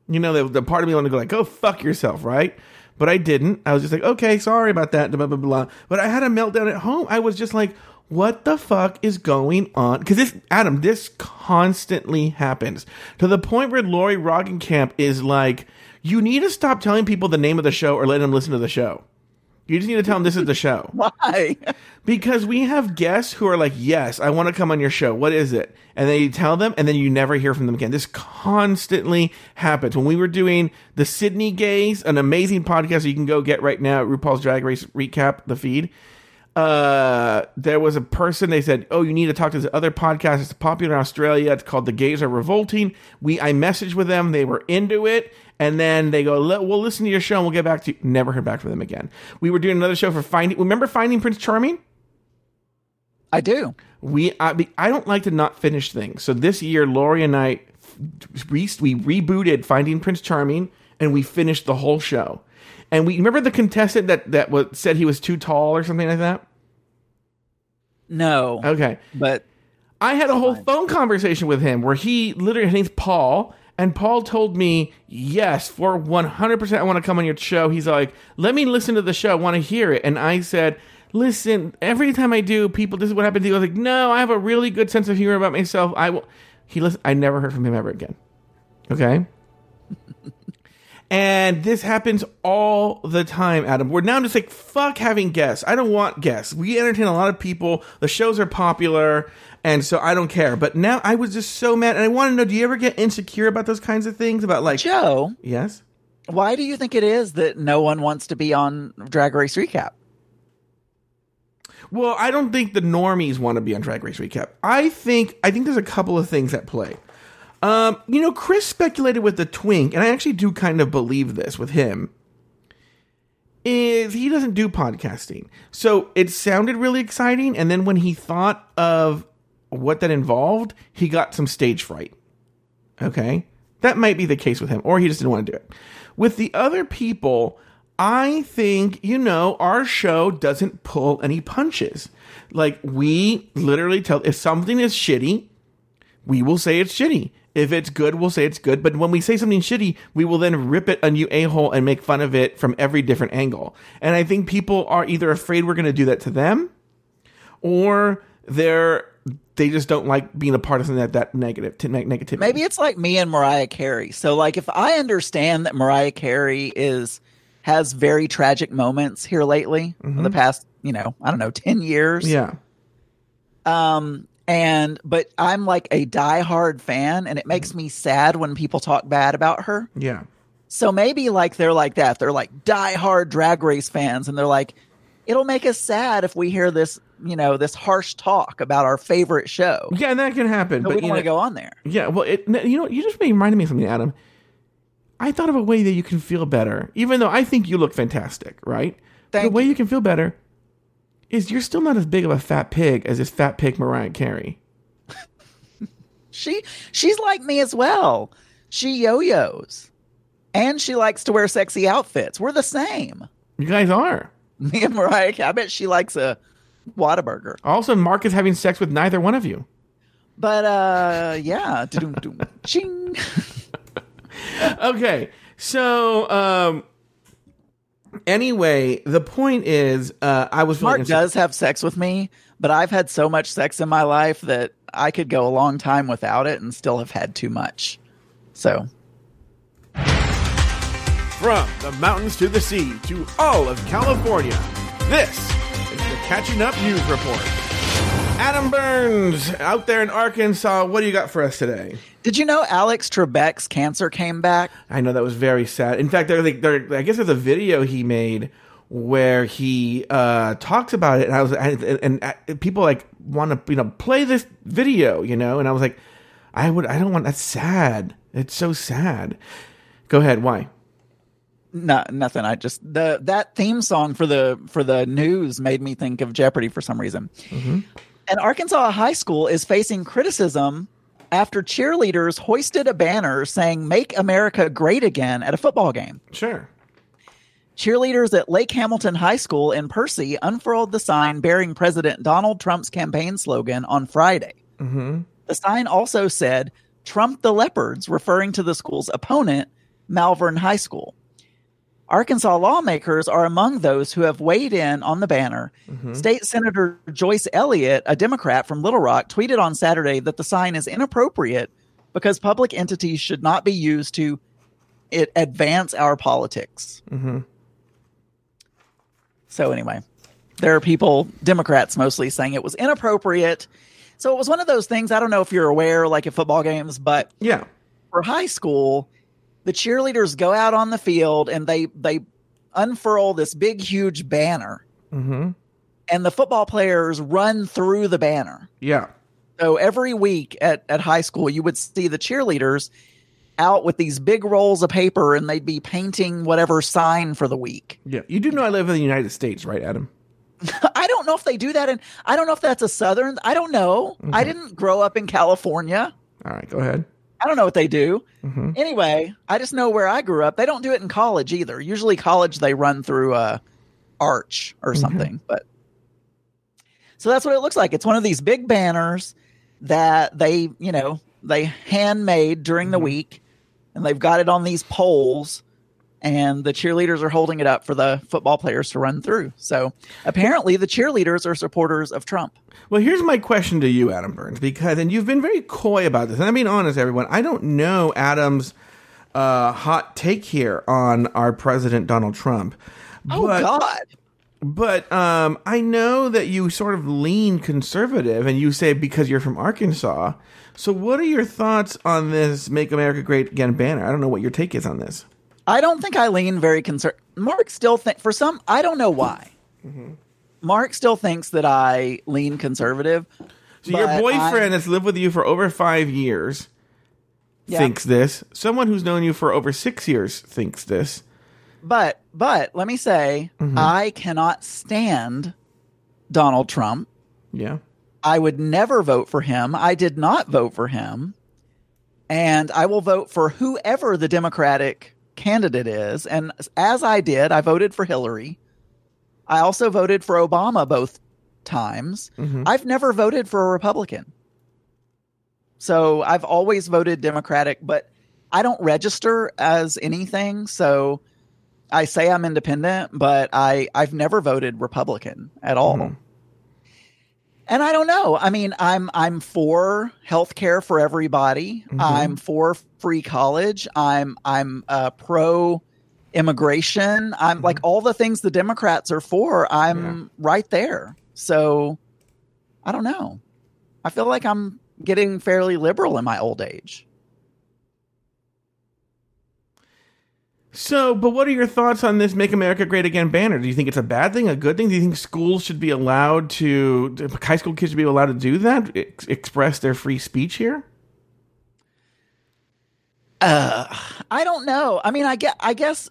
You know, the, the part of me wanted to go like, "Go fuck yourself," right? But I didn't. I was just like, "Okay, sorry about that." Blah blah blah. But I had a meltdown at home. I was just like, "What the fuck is going on?" Because this, Adam, this constantly happens to the point where Lori Roggenkamp is like, "You need to stop telling people the name of the show or letting them listen to the show. You just need to tell them this is the show." Why? Because we have guests who are like, "Yes, I want to come on your show. What is it?" And then you tell them, and then you never hear from them again. This constantly happens. When we were doing the Sydney Gays, an amazing podcast you can go get right now at RuPaul's Drag Race Recap, the feed. Uh, there was a person they said, "Oh, you need to talk to this other podcast. It's popular in Australia. It's called The Gays Are Revolting." We I messaged with them. They were into it. And then they go, "We'll listen to your show and we'll get back to you." Never heard back from them again. We were doing another show for finding. Remember finding Prince Charming? I do. we I, I don't like to not finish things. So this year, Lori and I re, we rebooted Finding Prince Charming, and we finished the whole show. And we remember the contestant that that was, said he was too tall or something like that. No. Okay, But I had a whole phone conversation with him where he literally his name's Paul. And Paul told me, yes, for 100%, I want to come on your show. He's like, let me listen to the show. I want to hear it. And I said, listen, every time I do, people, this is what happened to you. I was like, no, I have a really good sense of humor about myself. I will. He listened. I never heard from him ever again. Okay. And this happens all the time, Adam. We're now just like, fuck having guests. I don't want guests. We entertain a lot of people. The shows are popular. And so I don't care. But now I was just so mad. And I want to know do you ever get insecure about those kinds of things? About like, Joe, yes? why do you think it is that no one wants to be on Drag Race Recap? Well, I don't think the normies want to be on Drag Race Recap. I think I think there's a couple of things at play. Um, you know, Chris speculated with the twink, and I actually do kind of believe this with him. Is he doesn't do podcasting. So it sounded really exciting, and then when he thought of what that involved, he got some stage fright. Okay? That might be the case with him, or he just didn't want to do it. With the other people, I think, you know, our show doesn't pull any punches. Like, we literally tell if something is shitty, we will say it's shitty. If it's good, we'll say it's good. But when we say something shitty, we will then rip it a new a hole and make fun of it from every different angle. And I think people are either afraid we're going to do that to them, or they're they just don't like being a part of something that that negative negativity. Maybe it's like me and Mariah Carey. So like if I understand that Mariah Carey is has very tragic moments here lately in the past, you know, I don't know, 10 years. yeah, Um and but I'm like a diehard fan and it makes me sad when people talk bad about her. yeah, So maybe like they're like that. They're like diehard drag race fans and they're like it'll make us sad if we hear this, you know, this harsh talk about our favorite show. yeah, and that can happen. But but we don't you want to know- go on there. Yeah, well, it, you know, you just reminded me of something, Adam. I thought of a way that you can feel better, even though I think you look fantastic, right? Thank the way you. can feel better is you're still not as big of a fat pig as this fat pig Mariah Carey. She she's like me as well. She yo-yos. And she likes to wear sexy outfits. We're the same. You guys are. Me and Mariah, I bet she likes a Whataburger. Also, Mark is having sex with neither one of you. But uh yeah. Ching. Okay, so um, anyway, the point is, uh, I was Mark does have sex with me, but I've had so much sex in my life that I could go a long time without it and still have had too much. So From the mountains to the sea to all of California, this is the Catching Up News Report. Adam Burns out there in Arkansas. What do you got for us today? did you know Alex Trebek's cancer came back? I know that was very sad. In fact, there, there, I guess there's a video he made where he uh, talks about it, and I was, and, and, and people like want to, you know, play this video, you know, and I was like, I would, I don't want. That's sad. It's so sad. Go ahead. Why? No, nothing. I just the that theme song for the for the news made me think of Jeopardy for some reason. Mm-hmm. An Arkansas high school is facing criticism after cheerleaders hoisted a banner saying "Make America Great Again" at a football game. Sure. Cheerleaders at Lake Hamilton High School in Pearcy unfurled the sign bearing President Donald Trump's campaign slogan on Friday. Mm-hmm. The sign also said Trump the Leopards, referring to the school's opponent, Malvern High School. Arkansas lawmakers are among those who have weighed in on the banner. Mm-hmm. State Senator Joyce Elliott, a Democrat from Little Rock, tweeted on Saturday that the sign is inappropriate because public entities should not be used to it advance our politics. Mm-hmm. So anyway, there are people, Democrats mostly, saying it was inappropriate. So it was one of those things. I don't know if you're aware, like at football games, but Yeah. for high school, the cheerleaders go out on the field and they they unfurl this big, huge banner, Mm-hmm. and the football players run through the banner. Yeah. So every week at, at high school, you would see the cheerleaders out with these big rolls of paper and they'd be painting whatever sign for the week. Yeah. You do know I live in the United States, right, Adam? I don't know if they do that. And I don't know if that's a Southern. I don't know. I didn't grow up in California. All right. Go ahead. I don't know what they do. Mm-hmm. Anyway, I just know where I grew up. They don't do it in college either. Usually, college they run through a arch or something. But so that's what it looks like. It's one of these big banners that they, you know, they handmade during the week, and they've got it on these poles. And the cheerleaders are holding it up for the football players to run through. So apparently, the cheerleaders are supporters of Trump. Well, here's my question to you, Adam Burns, because and you've been very coy about this, and I'm being honest, everyone. I don't know Adam's uh, hot take here on our president Donald Trump. Oh But- God. But um, I know that you sort of lean conservative, and you say because you're from Arkansas. So, what are your thoughts on this "Make America Great Again" banner? I don't know what your take is on this. I don't think I lean very conservative. Mark still think for some. I don't know why. Mm-hmm. Mark still thinks that I lean conservative. So, your boyfriend I- that's lived with you for over five years Yeah. thinks this. Someone who's known you for over six years thinks this. But but let me say, mm-hmm. I cannot stand Donald Trump. Yeah. I would never vote for him. I did not vote for him. And I will vote for whoever the Democratic candidate is. And as I did, I voted for Hillary. I also voted for Obama both times. Mm-hmm. I've never voted for a Republican. So I've always voted Democratic, but I don't register as anything. So I say I'm independent, but I, I've never voted Republican at all. Mm-hmm. And I don't know. I mean, I'm I'm for health care for everybody. I'm for free college. I'm I'm uh, pro immigration. I'm like all the things the Democrats are for. I'm right there. So I don't know. I feel like I'm getting fairly liberal in my old age. So, but what are your thoughts on this "Make America Great Again" banner? Do you think it's a bad thing, a good thing? Do you think schools should be allowed to, high school kids should be allowed to do that, ex- express their free speech here? I don't know. I mean, I get. I guess.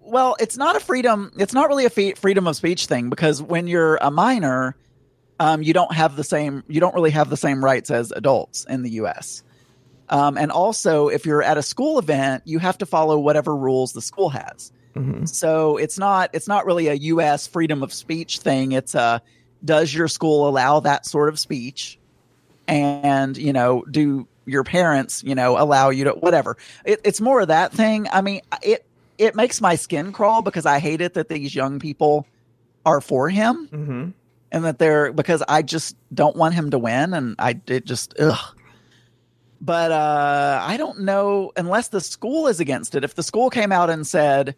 Well, it's not a freedom. It's not really a freedom of speech thing because when you're a minor, um, you don't have the same. You don't really have the same rights as adults in the U.S. Um, and also, if you're at a school event, you have to follow whatever rules the school has. So it's not. It's not really a U.S. freedom of speech thing. It's a. Does your school allow that sort of speech? and you know do your parents you know allow you to whatever it, it's more of that thing i mean it it makes my skin crawl because i hate it that these young people are for him Mm-hmm. and that they're because i just don't want him to win and i it just ugh but uh i don't know unless the school is against it if the school came out and said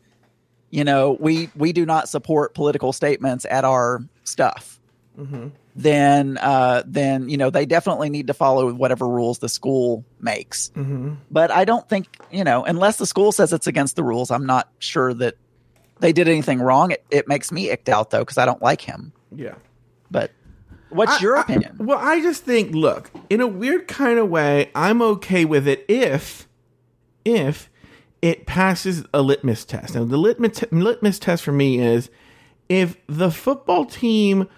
you know we we do not support political statements at our stuff then uh, then you know they definitely need to follow whatever rules the school makes. But I don't think you know unless the school says it's against the rules, I'm not sure that they did anything wrong. It, it makes me icked out though because I don't like him. Yeah. But what's your I- I- opinion? well, I just think, look, in a weird kind of way, I'm okay with it if, if it passes a litmus test. Now, the litmus litmus test for me is if the football team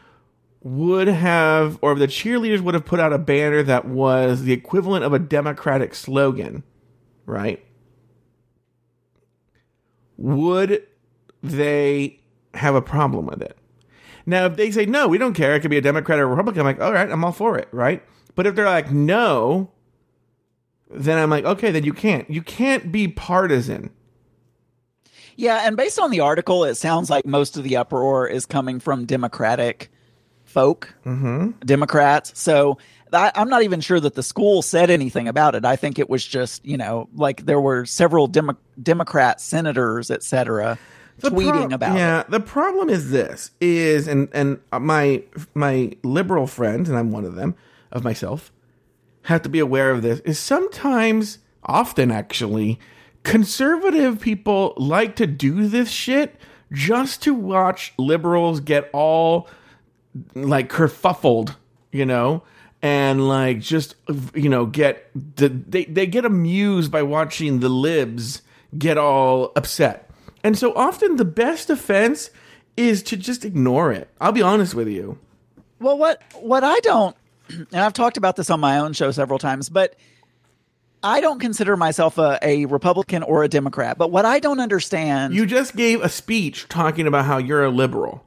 would have, or the cheerleaders would have put out a banner that was the equivalent of a Democratic slogan, right? Would they have a problem with it? Now, if they say no, we don't care, it could be a Democrat or a Republican, I'm like, all right, I'm all for it, right? But if they're like no, then I'm like, okay, then you can't. You can't be partisan. Yeah, and based on the article, it sounds like most of the uproar is coming from Democratic folk, mm-hmm. Democrats. So I, I'm not even sure that the school said anything about it. I think it was just, you know, like there were several Demo- Democrat senators, et cetera, The tweeting prob- about yeah, it. the problem is this is and and my my liberal friends and I'm one of them of myself have to be aware of this is sometimes often actually conservative people like to do this shit just to watch liberals get all like kerfuffled, you know, and like just you know get the, they they get amused by watching the libs get all upset. And so often the best defense is to just ignore it. I'll be honest with you. Well, what what I don't, and I've talked about this on my own show several times, but I don't consider myself a, a Republican or a Democrat. But what I don't understand, You just gave a speech talking about how you're a liberal.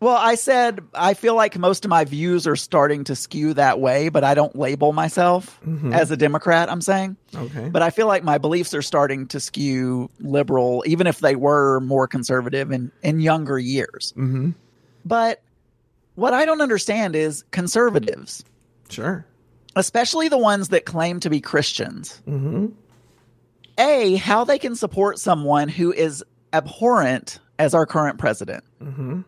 Well, I said I feel like most of my views are starting to skew that way, but I don't label myself as a Democrat. I'm saying, Okay. but I feel like my beliefs are starting to skew liberal, even if they were more conservative in in younger years. Mm-hmm. But what I don't understand is conservatives. Sure. especially the ones that claim to be Christians, A, how they can support someone who is abhorrent as our current president. Mm-hmm.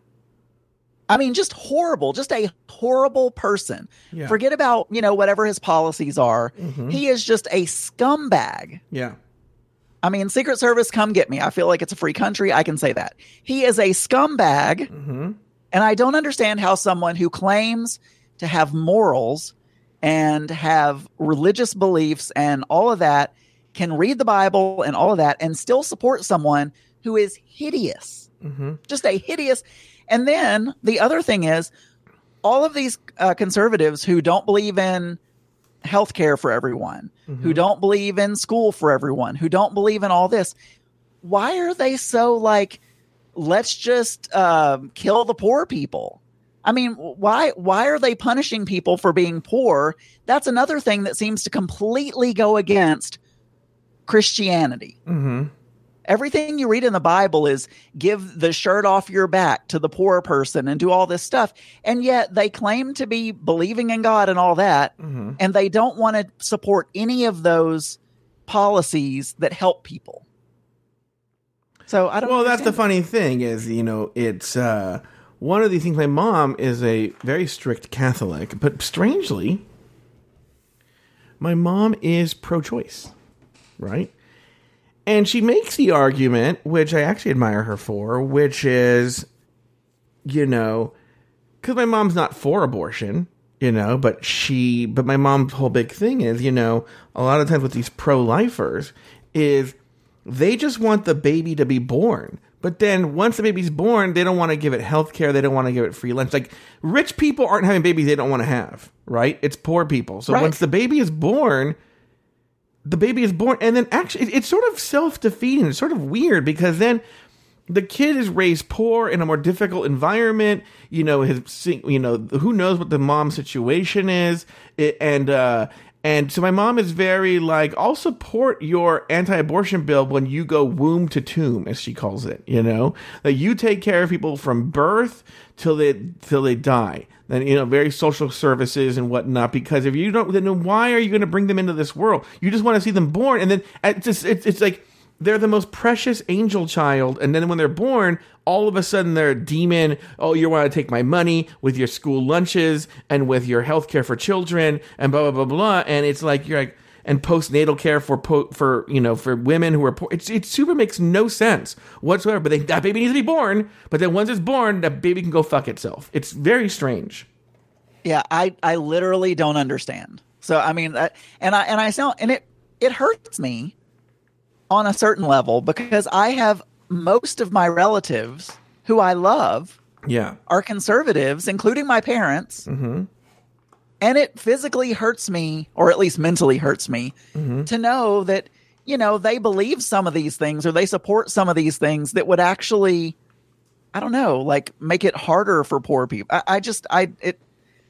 I mean, just horrible, just a horrible person. Yeah. Forget about, you know, whatever his policies are. Mhm. He is just a scumbag. Yeah. I mean, Secret Service, come get me. I feel like it's a free country. I can say that. He is a scumbag. Mm-hmm. And I don't understand how someone who claims to have morals and have religious beliefs and all of that can read the Bible and all of that and still support someone who is hideous. Mm-hmm. Just a hideous. And then the other thing is, all of these uh, conservatives who don't believe in health care for everyone, who don't believe in school for everyone, who don't believe in all this, why are they so like, let's just um, kill the poor people? I mean, why why are they punishing people for being poor? That's another thing that seems to completely go against Christianity. Mm-hmm. Everything you read in the Bible is give the shirt off your back to the poor person and do all this stuff. And yet they claim to be believing in God and all that. Mhm. And they don't want to support any of those policies that help people. So I don't Well, that's the funny thing is, you know, it's uh, one of these things. My mom is a very strict Catholic, but strangely, my mom is pro-choice, right? And she makes the argument, which I actually admire her for, which is, you know, because my mom's not for abortion, you know, but she, but my mom's whole big thing is, you know, a lot of times with these pro-lifers is they just want the baby to be born. But then once the baby's born, they don't want to give it health care. They don't want to give it free lunch. Like rich people aren't having babies they don't want to have, right? It's poor people. So Right. once the baby is born, the baby is born. And then actually, it- it's sort of self defeating. It's sort of weird because then the kid is raised poor in a more difficult environment. You know, his, you know, who knows what the mom's situation is. It, and, uh, and so my mom is very like, I'll support your anti-abortion bill when you go womb to tomb, as she calls it. You know, that you take care of people from birth till they till they die. Then you know, very social services and whatnot. Because if you don't, then why are you going to bring them into this world? You just want to see them born, and then it's just, it's, it's like they're the most precious angel child and then when they're born all of a sudden they're a demon oh you want to take my money with your school lunches and with your health care for children and blah blah blah blah and it's like you're like and postnatal care for po- for you know for women who are poor it's it super makes no sense whatsoever but they, that baby needs to be born but then once it's born that baby can go fuck itself it's very strange Yeah, I I literally don't understand. So I mean, I, and I and I sound and it it hurts me on a certain level because I have most of my relatives who I love yeah are conservatives, including my parents. mm-hmm. And it physically hurts me, or at least mentally hurts me, Mm-hmm. to know that, you know, they believe some of these things or they support some of these things that would actually, I don't know, like make it harder for poor people. I, I just, I, it,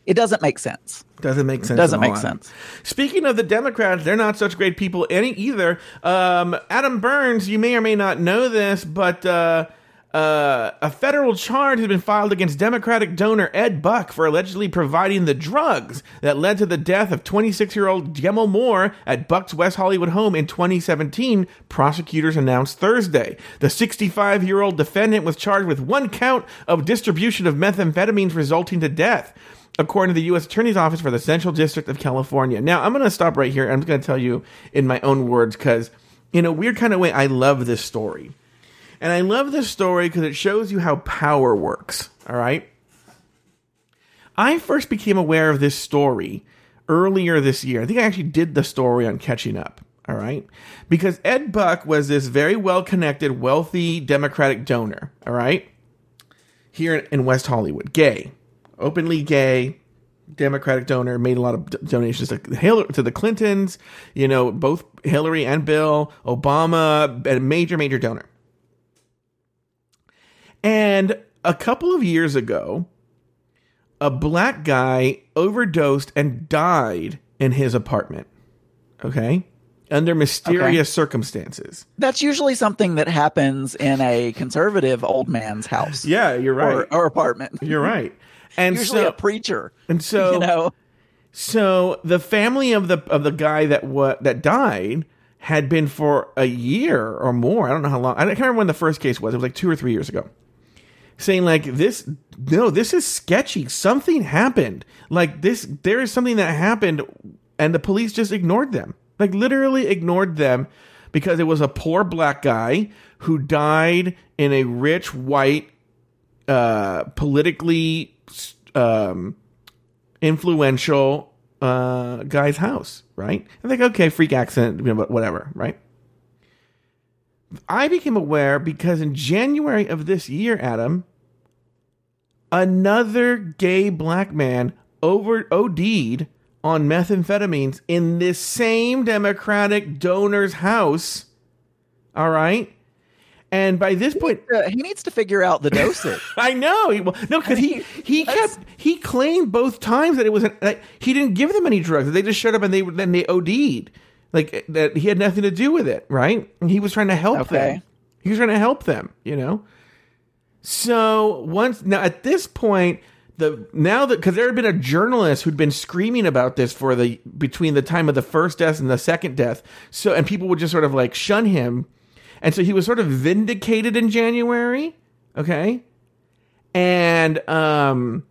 it doesn't make sense. Doesn't make sense. Doesn't make sense. Speaking of the Democrats, they're not such great people any either. Um, Adam Burns, you may or may not know this, but uh, uh, a federal charge has been filed against Democratic donor Ed Buck for allegedly providing the drugs that led to the death of 26-year-old Gemmel Moore at Buck's West Hollywood home in 2017. Prosecutors announced Thursday. The 65-year-old defendant was charged with one count of distribution of methamphetamines resulting to death according to the U.S. Attorney's Office for the Central District of California. Now, I'm going to stop right here. I'm going to tell you in my own words because, in a weird kind of way, I love this story. And I love this story because it shows you how power works. All right. I first became aware of this story earlier this year. I think I actually did the story on Catching Up. All right. Because Ed Buck was this very well connected, wealthy Democratic donor. All right. Here in West Hollywood, gay, openly gay, Democratic donor, made a lot of donations to Hillary, to the Clintons, you know, both Hillary and Bill, Obama, a major, major donor. And a couple of years ago, a black guy overdosed and died in his apartment. Okay? Under mysterious circumstances. That's usually something that happens in a conservative old man's house Yeah, you're right. or, or apartment. you're right. And Usually so, a preacher. and so you know, So the family of the of the guy that what that died had been for a year or more. I don't know how long. I can't remember when the first case was. It was like two or three years ago. Saying like this, no, this is sketchy. Something happened. Like this, there is something that happened, and the police just ignored them. Like literally ignored them because it was a poor black guy who died in a rich white, uh, politically um, influential uh, guy's house, right? And like, okay, freak accident, you know, whatever, right? I became aware because in January of this year, Adam, another gay black man over OD'd on methamphetamines in this same Democratic donor's house. All right. And by this point, Uh, he needs to figure out the dosage. I know. He, well, no, because he he kept he claimed both times that it was an, that he didn't give them any drugs. They just showed up and they then they OD'd. Like that he had nothing to do with it, right? And he was trying to help Okay. them. He was trying to help them, you know. So once now at this point, the now that because there had been a journalist who'd been screaming about this for the between the time of the first death and the second death. So and people would just sort of like shun him, and so he was sort of vindicated in January. Okay, and um,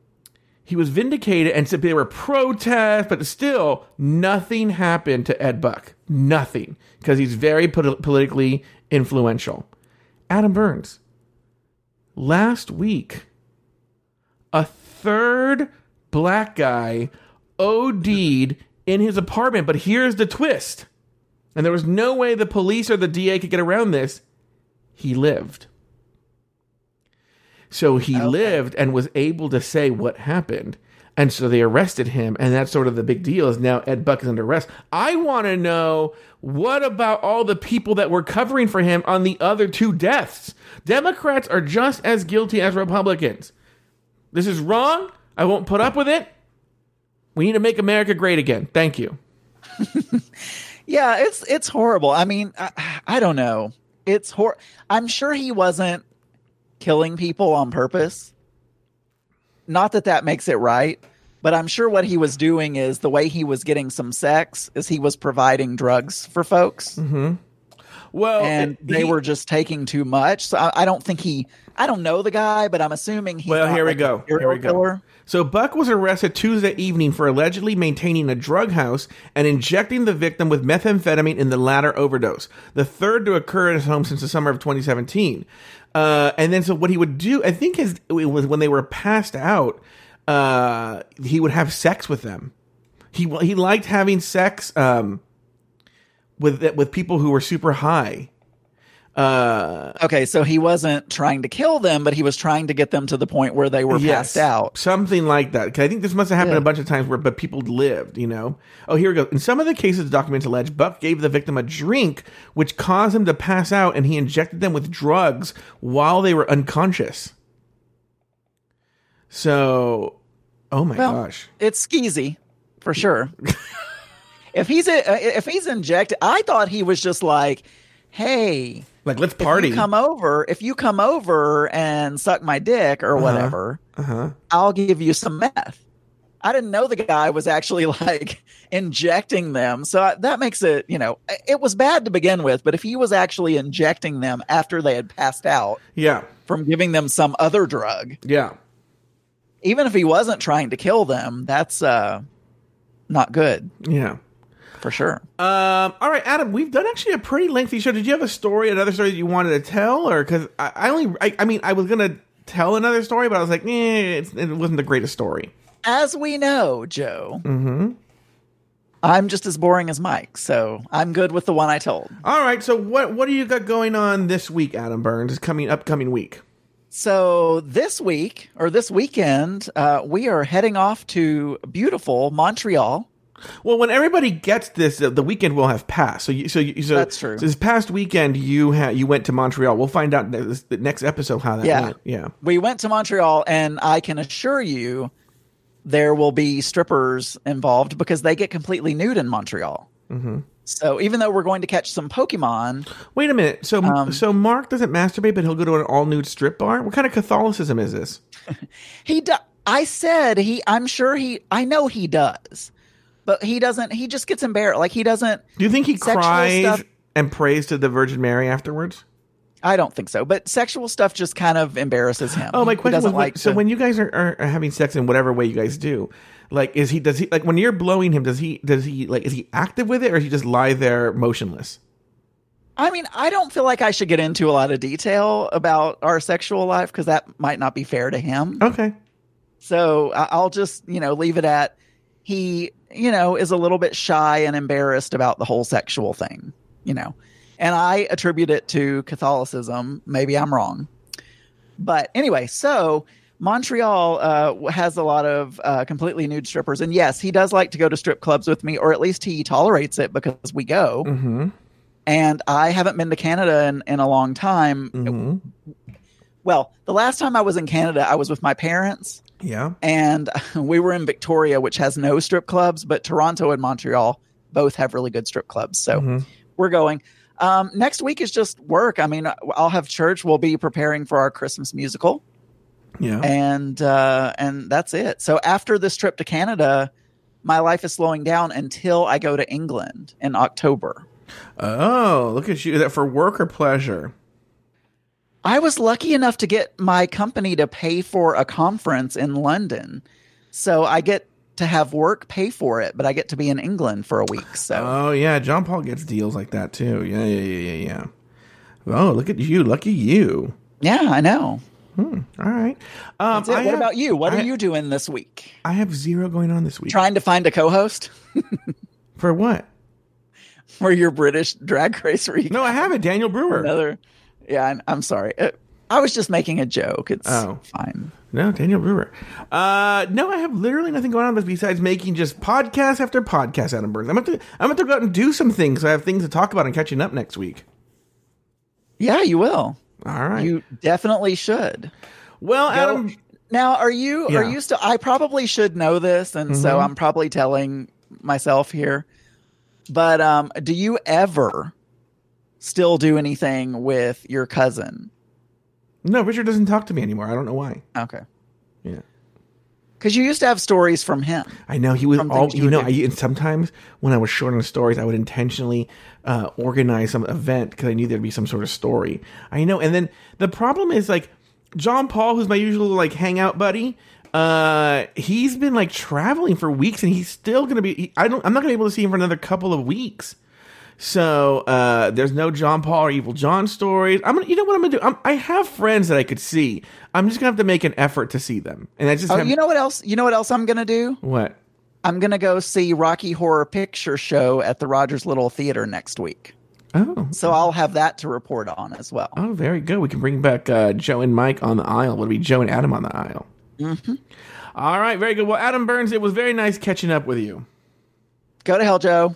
he was vindicated, and said there were protests, but still nothing happened to Ed Buck. Nothing because he's very polit- politically influential. Adam Burns last week, a third black guy OD'd in his apartment. But here's the twist. And there was no way the police or the DA could get around this. He lived. So he lived and was able to say what happened. And so they arrested him. And that's sort of the big deal is now Ed Buck is under arrest. I want to know what about all the people that were covering for him on the other two deaths? Democrats are just as guilty as Republicans. This is wrong. I won't put up with it. We need to make America great again. Thank you. Yeah, it's it's horrible. I mean, I, I don't know. It's hor. I'm sure he wasn't killing people on purpose. Not that that makes it right, but I'm sure what he was doing is the way he was getting some sex is he was providing drugs for folks, Mm-hmm. Well, and they he- were just taking too much. So I, I don't think he. I don't know the guy, but I'm assuming he's Well, here we like go. Here we go. killer. So Buck was arrested Tuesday evening for allegedly maintaining a drug house and injecting the victim with methamphetamine in the latter overdose, the third to occur at his home since the summer of 2017. Uh, and then, so what he would do, I think, his it was when they were passed out, uh, he would have sex with them. He he liked having sex um, with with people who were super high. Uh, Okay, so he wasn't trying to kill them, but he was trying to get them to the point where they were Yes, passed out. Something like that. 'Cause I think this must have happened Yeah. a bunch of times where, but people lived, you know? Oh, here we go. In some of the cases, the documents allege Buck gave the victim a drink which caused him to pass out and he injected them with drugs while they were unconscious. So, oh my Well, gosh. it's skeezy for sure. if he's a, if he's injected, I thought he was just like, "Hey, Like, let's party. come over, if you come over and suck my dick or whatever, uh-huh. I'll give you some meth." I didn't know the guy was actually like injecting them, so I, that makes it, you know, it was bad to begin with. But if he was actually injecting them after they had passed out Yeah. from giving them some other drug, Yeah. Even if he wasn't trying to kill them, that's uh not good Yeah. for sure. Um, all right, Adam, we've done actually a pretty lengthy show. Did you have a story, another story that you wanted to tell? Or because I, I only, I, I mean, I was going to tell another story, but I was like, eh, it wasn't the greatest story. As we know, Joe, Mm-hmm. I'm just as boring as Mike, so I'm good with the one I told. All right, so what what do you got going on this week, Adam Burns? Coming upcoming week. So this week or this weekend, uh, we are heading off to beautiful Montreal. Well, when everybody gets this, the weekend will have passed. So, you, so, you, so That's true. so this past weekend, you had you went to Montreal. We'll find out this, the next episode how that Yeah. went. Yeah. We went to Montreal, and I can assure you there will be strippers involved because they get completely nude in Montreal. Mm-hmm. So even though we're going to catch some Pokemon, Wait a minute. So, Um, so Mark doesn't masturbate, but he'll go to an all nude strip bar. What kind of Catholicism is this? He do- I said he I'm sure he I know he does. But he doesn't he just gets embarrassed. Like he doesn't Do you think he Sexual cries? stuff- and prays to the Virgin Mary afterwards? I don't think so. But sexual stuff just kind of embarrasses him. Oh, my question was like so to- when you guys are, are having sex in whatever way you guys do, like is he does he like when you're blowing him does he does he like is he active with it or does he just lie there motionless? I mean, I don't feel like I should get into a lot of detail about our sexual life because that might not be fair to him. Okay. So I'll just, you know, leave it at he, you know, is a little bit shy and embarrassed about the whole sexual thing, you know. And I attribute it to Catholicism. Maybe I'm wrong. But anyway, so Montreal uh, has a lot of uh, completely nude strippers. And yes, he does like to go to strip clubs with me, or at least he tolerates it because we go. Mm-hmm. And I haven't been to Canada in, in a long time. Mm-hmm. Well, the last time I was in Canada, I was with my parents Yeah. and we were in Victoria, which has no strip clubs, but Toronto and Montreal both have really good strip clubs. So Mhm. we're going. Um, next week is just work. I mean, I'll have church. We'll be preparing for our Christmas musical, Yeah. and uh, and that's it. So after this trip to Canada, my life is slowing down until I go to England in October. oh, look at you. That for work or pleasure? I was lucky enough to get my company to pay for a conference in London. So I get to have work pay for it, but I get to be in England for a week. So Oh yeah, John Paul gets deals like that too. Yeah, yeah, yeah, yeah, yeah. Oh, look at you, lucky you. yeah, I know. All right. Um, it. What have- about you? What I- are you doing this week? I have zero going on this week. Trying to find a co-host For what? for your British drag race week? No, I have it. Daniel Brewer. Another. Yeah, I'm, I'm sorry. Uh, I was just making a joke. It's Oh. fine. No, Daniel Brewer. Uh, no, I have literally nothing going on besides making just podcast after podcast. Adam Burns. I'm going to I'm going to go out and do some things. I have things to talk about and catching up next week. Yeah, you will. All right. You definitely should. well, Go- Adam. now, are you are Yeah. Mm-hmm. you still? I probably should know this, and so I'm probably telling myself here. But um, do you ever still do anything with your cousin? No, Richard doesn't talk to me anymore. I don't know why. Okay. Because you used to have stories from him. I know he was all you you know. I, and sometimes when I was short on stories, I would intentionally uh, organize some event because I knew there'd be some sort of story. I know, and then the problem is like John Paul, who's my usual like hangout buddy. Uh, he's been like traveling for weeks, and he's still gonna be. He, I don't. I'm not gonna be able to see him for another couple of weeks. So uh, there's no John Paul or Evil John stories. I'm gonna. You know what I'm gonna do? I'm, I have friends that I could see. I'm just gonna have to make an effort to see them, and I just Oh, have you know what else? You know what else I'm gonna do? what. I'm gonna go see Rocky Horror Picture Show at the Rogers Little Theater next week. Oh, So I'll have that to report on as well. Oh, very good. We can bring back uh, Joe and Mike on the aisle. It'll be Joe and Adam on the aisle. Mm-hmm. right, very good. Well, Adam Burns, it was very nice catching up with you. Go to hell, Joe.